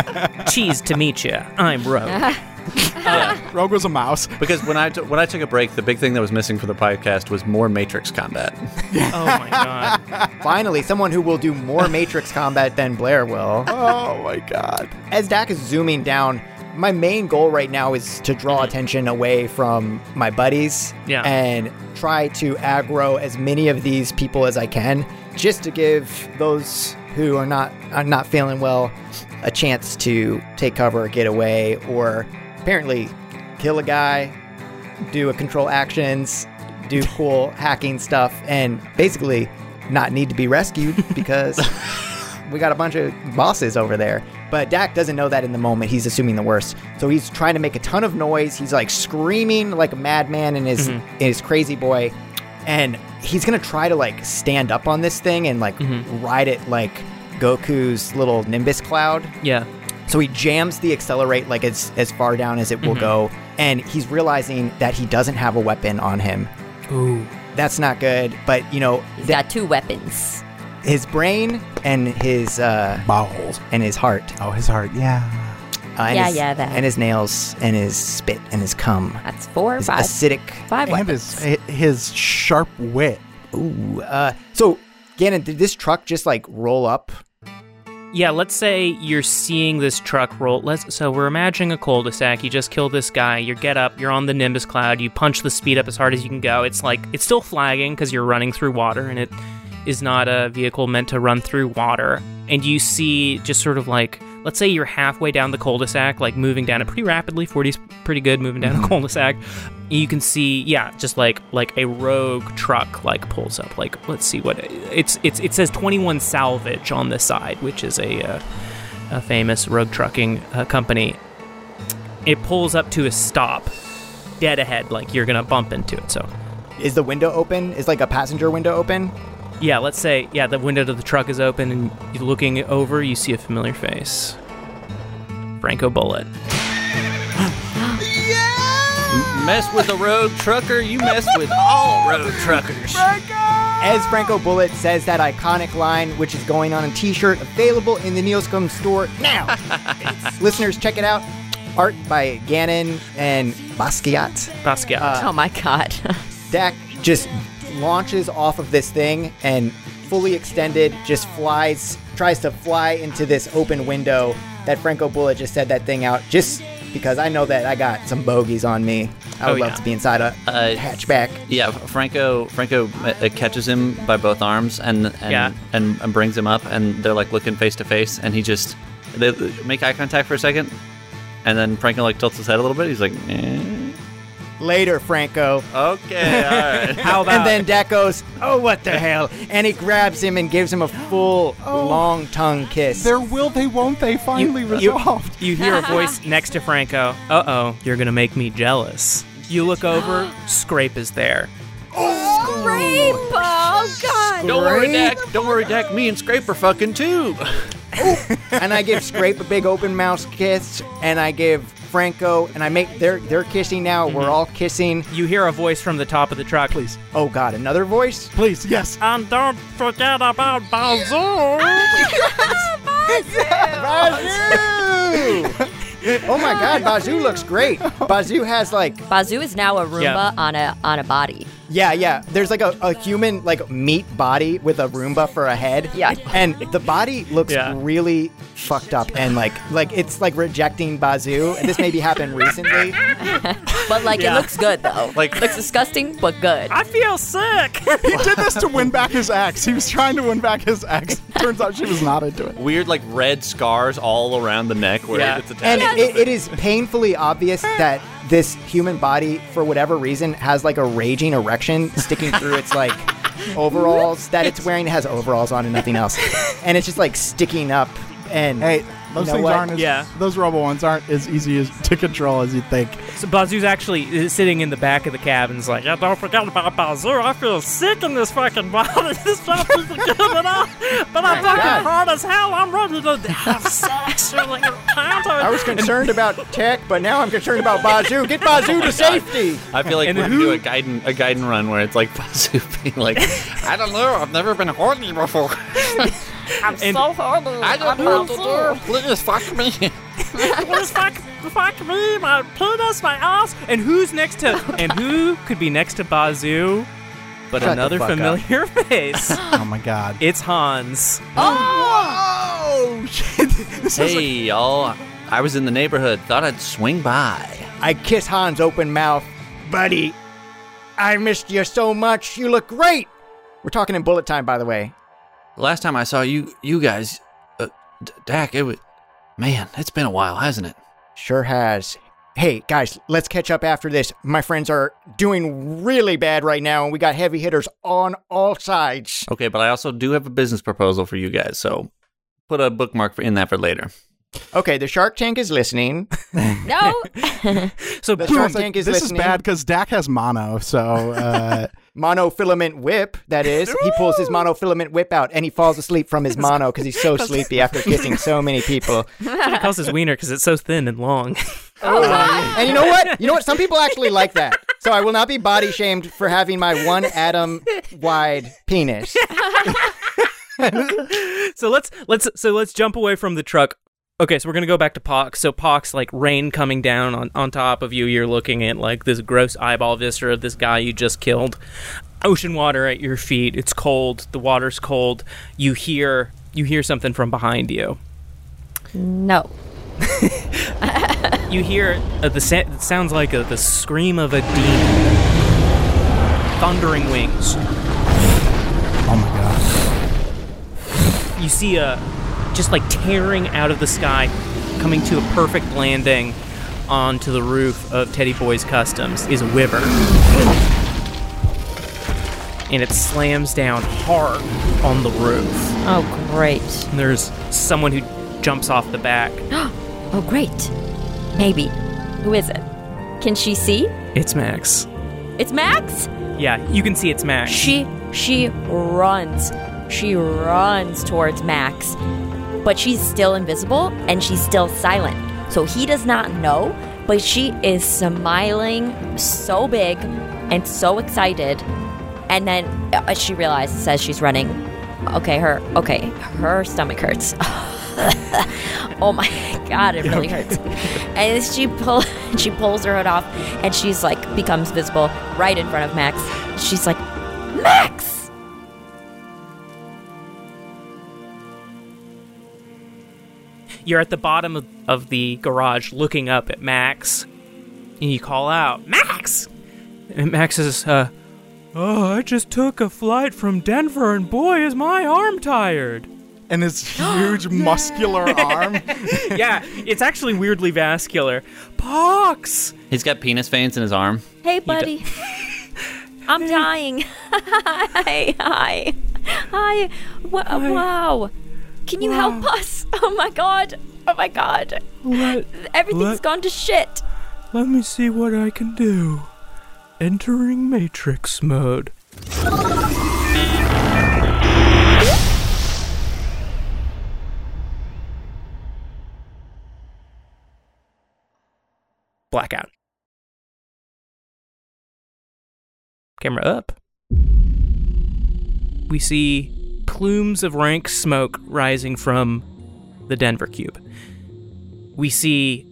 cheese to meet you. I'm Rogue. Rogue was a mouse. because when I, t- when I took a break, the big thing that was missing for the podcast was more Matrix combat. oh my god. Finally, someone who will do more Matrix combat than Blair will. Oh my god. As Dak is zooming down, my main goal right now is to draw attention away from my buddies Yeah. and try to aggro as many of these people as I can, just to give those who are not are not feeling well a chance to take cover, get away, or apparently kill a guy, do a control actions, do cool hacking stuff, and basically not need to be rescued because we got a bunch of bosses over there. But Dak doesn't know that in the moment. He's assuming the worst. So he's trying to make a ton of noise. He's like screaming like a madman in his mm-hmm. in his crazy boy. And he's gonna try to like stand up on this thing and like mm-hmm. ride it like Goku's little Nimbus cloud. Yeah. So he jams the accelerate like as as far down as it will go, and he's realizing that he doesn't have a weapon on him. Ooh. That's not good. But you know, He's th- got two weapons. his brain and his uh, Bowels. and his heart, Oh, his heart. Yeah. uh, and Yeah, his, yeah, that. and his nails and his spit and his cum, That's four, his five, acidic. five And weapons. his his sharp wit. Ooh. Uh, so Gannon, did this truck just like roll up? Yeah, let's say you're seeing this truck roll. Let's so we're imagining a cul-de-sac. You just kill this guy. You get up. You're on the Nimbus cloud. You punch the speed up as hard as you can go. It's like it's still flagging because you're running through water, and it is not a vehicle meant to run through water. And you see just sort of like let's say you're halfway down the cul-de-sac, like moving down it pretty rapidly. 40's pretty good moving down a cul-de-sac. You can see, yeah, just like like a rogue truck like pulls up. Like let's see what it's it's it says 21 Salvage on the side, which is a uh, a famous rogue trucking uh, company. It pulls up to a stop, dead ahead, like you're gonna bump into it. So Is the window open? Is like a passenger window open? Yeah, let's say yeah, the window to the truck is open, and you're looking over, you see a familiar face. Franco Bullet. Yeah! Mess with a rogue trucker, you mess with all rogue truckers. As Franco Bullet says that iconic line, which is going on a t-shirt available in the NeoScum store now. Listeners, check it out. Art by Gannon and Basquiat. Basquiat. Uh, oh my god. Dak just launches off of this thing and fully extended just flies, tries to fly into this open window that Franco Bullet just said that thing out just because I know that I got some bogeys on me. I would Oh, love yeah. to be inside a Uh, hatchback. Yeah, Franco Franco uh, catches him by both arms and and, Yeah. and and brings him up, and they're like looking face to face, and he just they make eye contact for a second, and then Franco like tilts his head a little bit. He's like, eh. Later, Franco. okay, all right. How about And then Dak goes, "Oh, what the hell?" And he grabs him and gives him a full, long tongue kiss. There will they, won't they? Finally you, resolved. you hear a voice next to Franco. Uh oh, you're gonna make me jealous. You look over, Scrape is there. Oh, Scrape! Oh god! Don't worry, Dak. Don't worry, Dak. Me and Scrape are fucking too. and I give Scrape a big open mouth kiss, and I give Franco, and I make they're they're kissing now. We're mm-hmm. all kissing. You hear a voice from the top of the truck. Please. Oh God, another voice. Please, yes. And don't forget about Bazoo. Bazoo! oh my God, Bazoo looks great. Bazoo has like Bazoo is now a Roomba Yeah. on a on a body. Yeah yeah. There's like a, a human like meat body with a Roomba for a head. Yeah. and the body looks Yeah. really fucked up and like like it's like rejecting Bazoo. And this maybe happened recently. But like Yeah. it looks good though. Like- looks disgusting but good. I feel sick. He did this to win back his ex. He was trying to win back his ex. Turns out she was not into it. Weird like red scars all around the neck where Yeah. it's And attached. it, it is painfully obvious that this human body, for whatever reason, has like a raging erection sticking through its like overalls that it's wearing. It has overalls on and nothing else, and it's just like sticking up. And Hey, those know things what? aren't as, Yeah. those rubble ones aren't as easy as to control as you'd think. So Bazoo's actually uh, sitting in the back of the cab and is like, yeah, don't forget about Bazoo. I feel sick in this fucking body. This stuff isn't good at all. But I'm fucking hard as hell. I'm ready to have sex. You're like a panther. I was concerned about Tech, but now I'm concerned about Bazoo. Get Bazoo to safety. I feel like And we're gonna who- do a guiding a guiding run where it's like Bazoo being like, I don't know, I've never been horny before. I'm so horny. I don't know what to do. Please fuck me. Please fuck, fuck me, my penis, my ass. And who's next to, and who could be next to Bazoo but Shut another fuck up. familiar face? Oh my god. it's Hans. Oh, oh! shit! This is hey y'all, I was in the neighborhood. Thought I'd swing by. I kiss Hans open mouth, buddy. I missed you so much. You look great. We're talking in bullet time, by the way. Last time I saw you, you guys, uh, D- Dak, it was, man, it's been a while, hasn't it? Sure has. Hey, guys, let's catch up after this. My friends are doing really bad right now, and we got heavy hitters on all sides. Okay, but I also do have a business proposal for you guys, so put a bookmark in that for later. Okay, the Shark Tank is listening. No. So The boom. Shark Tank is this listening. is bad because Dak has mono, so uh, Monofilament whip, that is. He pulls his monofilament whip out, and he falls asleep from his mono because he's so sleepy after kissing so many people. He calls his wiener because it's so thin and long. Um, and you know what? You know what? Some people actually like that. So I will not be body shamed for having my one atom wide penis. so let's let's so let's jump away from the truck. Okay, so we're gonna go back to Pox. So Pox, like rain coming down on, on top of you, you're looking at like this gross eyeball viscera of this guy you just killed. Ocean water at your feet. It's cold. The water's cold. You hear you hear something from behind you. no. You hear uh, the sa- it sounds like a, the scream of a demon. Thundering wings. oh my god. you see a just like tearing out of the sky, coming to a perfect landing onto the roof of Teddy Boy's Customs is a wyvern. And it slams down hard on the roof. Oh, great. And there's someone who jumps off the back. Oh, great. Maybe. Who is it? Can she see? It's Max. It's Max? Yeah, you can see it's Max. She she runs. She runs towards Max. But she's still invisible and she's still silent. So he does not know, but she is smiling so big and so excited. And then uh, she realizes as she's running, okay, her okay, her stomach hurts. oh my god, it really hurts. And she pull she pulls her hood off and she's like becomes visible right in front of Max. She's like, Max! You're at the bottom of, of the garage looking up at Max, and you call out, Max! And Max says, uh, Oh, I just took a flight from Denver, and boy, is my arm tired. And his huge muscular arm. yeah, it's actually weirdly vascular. Pox! He's got penis veins in his arm. Hey buddy. I'm dying. hi, hi. Hi. Wa- Wow. Can you help us? Oh my god. Oh my god. Let, Everything's Let- gone to shit. let me see what I can do. Entering Matrix mode. Blackout. Camera up. We see plumes of rank smoke rising from the Denver Cube. We see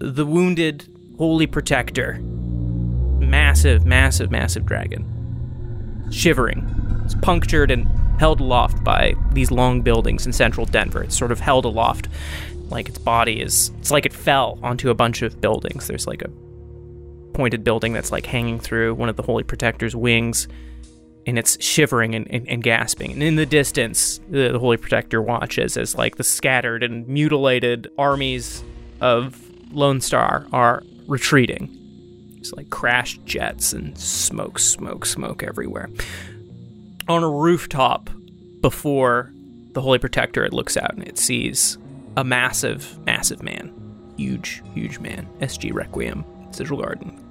the wounded Holy Protector. Massive, massive, massive dragon. Shivering. It's punctured and held aloft by these long buildings in central Denver. It's sort of held aloft like its body is. It's like it fell onto a bunch of buildings. There's like a pointed building that's like hanging through one of the Holy Protector's wings. And it's shivering and, and, and gasping. And in the distance, the, the Holy Protector watches as like the scattered and mutilated armies of Lone Star are retreating. It's like crashed jets and smoke, smoke, smoke everywhere. On a rooftop before the Holy Protector, it looks out and it sees a massive, massive man. Huge, huge man. SG Requiem, Sigil Guardian.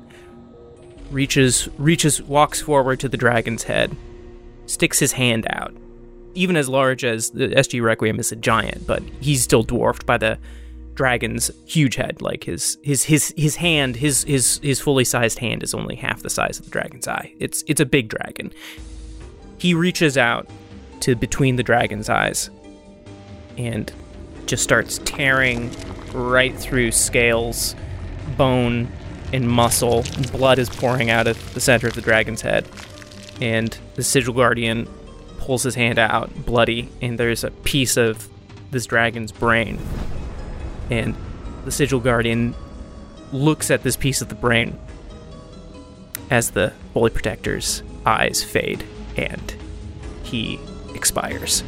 Reaches, reaches, walks forward to the dragon's head, sticks his hand out. Even as large as the SG Requiem is a giant, but he's still dwarfed by the dragon's huge head. Like his his his his hand, his his his fully sized hand is only half the size of the dragon's eye. It's it's a big dragon. He reaches out to between the dragon's eyes and just starts tearing right through scales, bone, and muscle. Blood is pouring out of the center of the dragon's head. And the sigil guardian pulls his hand out, bloody, and there's a piece of this dragon's brain and the sigil guardian looks at this piece of the brain as the holy protector's eyes fade and he expires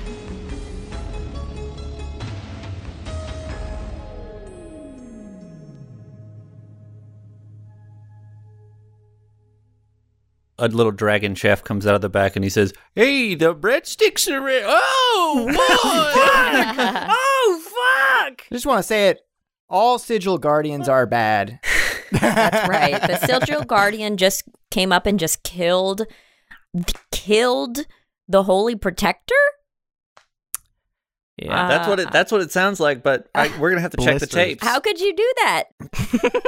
A little dragon chef comes out of the back and he says, "Hey, the breadsticks are ready." Oh, boy! oh fuck I just want to say it. All sigil guardians are bad. That's right. The Sigil Guardian just came up and just killed killed the Holy Protector? Yeah that's what it. That's what it sounds like. But I, ah. we're gonna have to check the Blisters. tapes. How could you do that?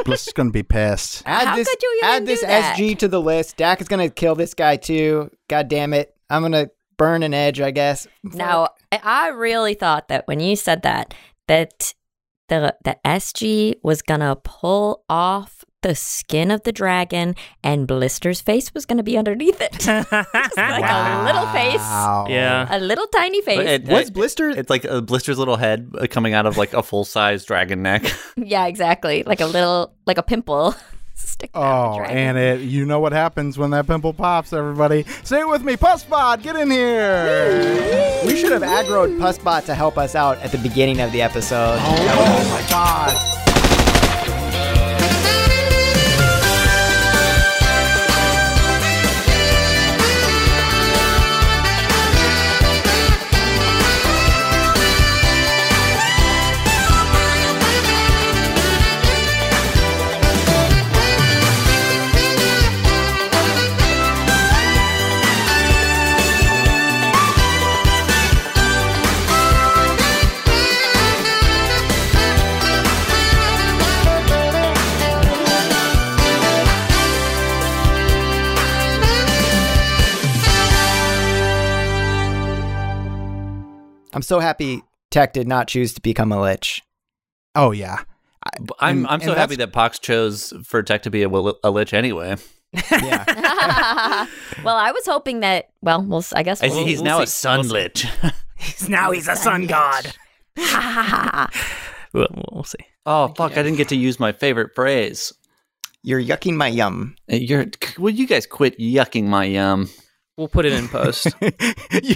Bliss is gonna be pissed. Add How this, could you even add this do that? SG to the list. Dak is gonna kill this guy too. God damn it! I'm gonna burn an edge, I guess. Now, I- I really thought that when you said that, that the the SG was gonna pull off the skin of the dragon and Blister's face was gonna be underneath it. Just like a little face. Wow. yeah A little tiny face. It- What's it- Blister? It's like a blister's little head uh, coming out of like a full size dragon neck. yeah, exactly. Like a little like a pimple. Stick that on the Oh, and it you know what happens when that pimple pops, everybody. Say it with me, Pussbot, get in here. We should have aggroed Pussbot to help us out at the beginning of the episode. Oh my god. I'm so happy Tech did not choose to become a lich. Oh yeah. I'm And- I'm so happy that Pox chose for Tech to be a, a lich anyway. Yeah. well, I was hoping that. Well, we'll. s- I guess we'll, see he's we'll now a sun We'll see. lich. now he's a sun god. We'll, we'll see. oh fuck! I didn't get to use my favorite phrase. You're yucking my yum. Uh, You're will you guys quit yucking my yum? We'll put it in post. you,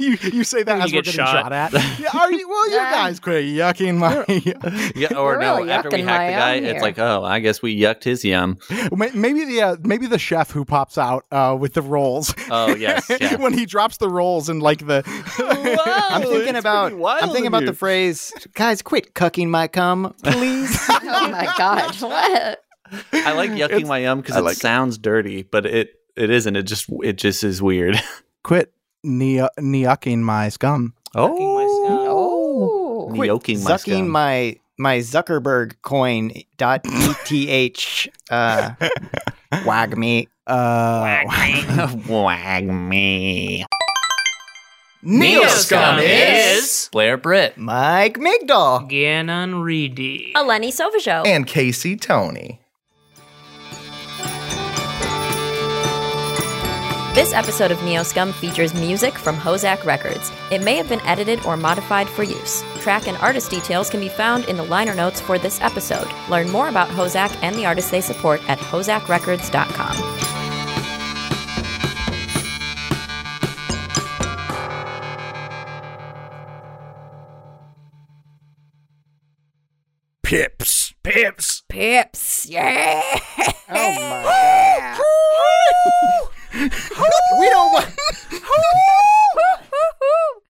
you, you say that You as get we're getting shot. shot, at. Yeah, are you? Well, you guys quit yucking my. Yeah, or You're no? really After we yucking hack the guy, yum it's here. like, oh, I guess we yucked his yum. Maybe the uh, maybe the chef who pops out uh, with the rolls. Oh yes, yeah. when he drops the rolls and like the. I'm thinking about I'm thinking about the phrase, guys, quit cucking my cum, please. oh my god! What? I like yucking my yum because it like it. sounds dirty, but it it isn't. It just it just is weird. quit ne- yucking my scum. Oh, Oh. quit Yoking my sucking scum. my my Zuckerberg coin dot eth uh wag me. Uh, Wag me. NeoScum is Blair Britt. Mike Migdall. Gannon Reedy. Eleni Sauvageau. and Casey Toney. This episode of NeoScum features music from Hozac Records. It may have been edited or modified for use. Track and artist details can be found in the liner notes for this episode. Learn more about Hozac and the artists they support at hozacrecords.com. Pips. Pips. Pips, yeah! Oh my god. we don't want.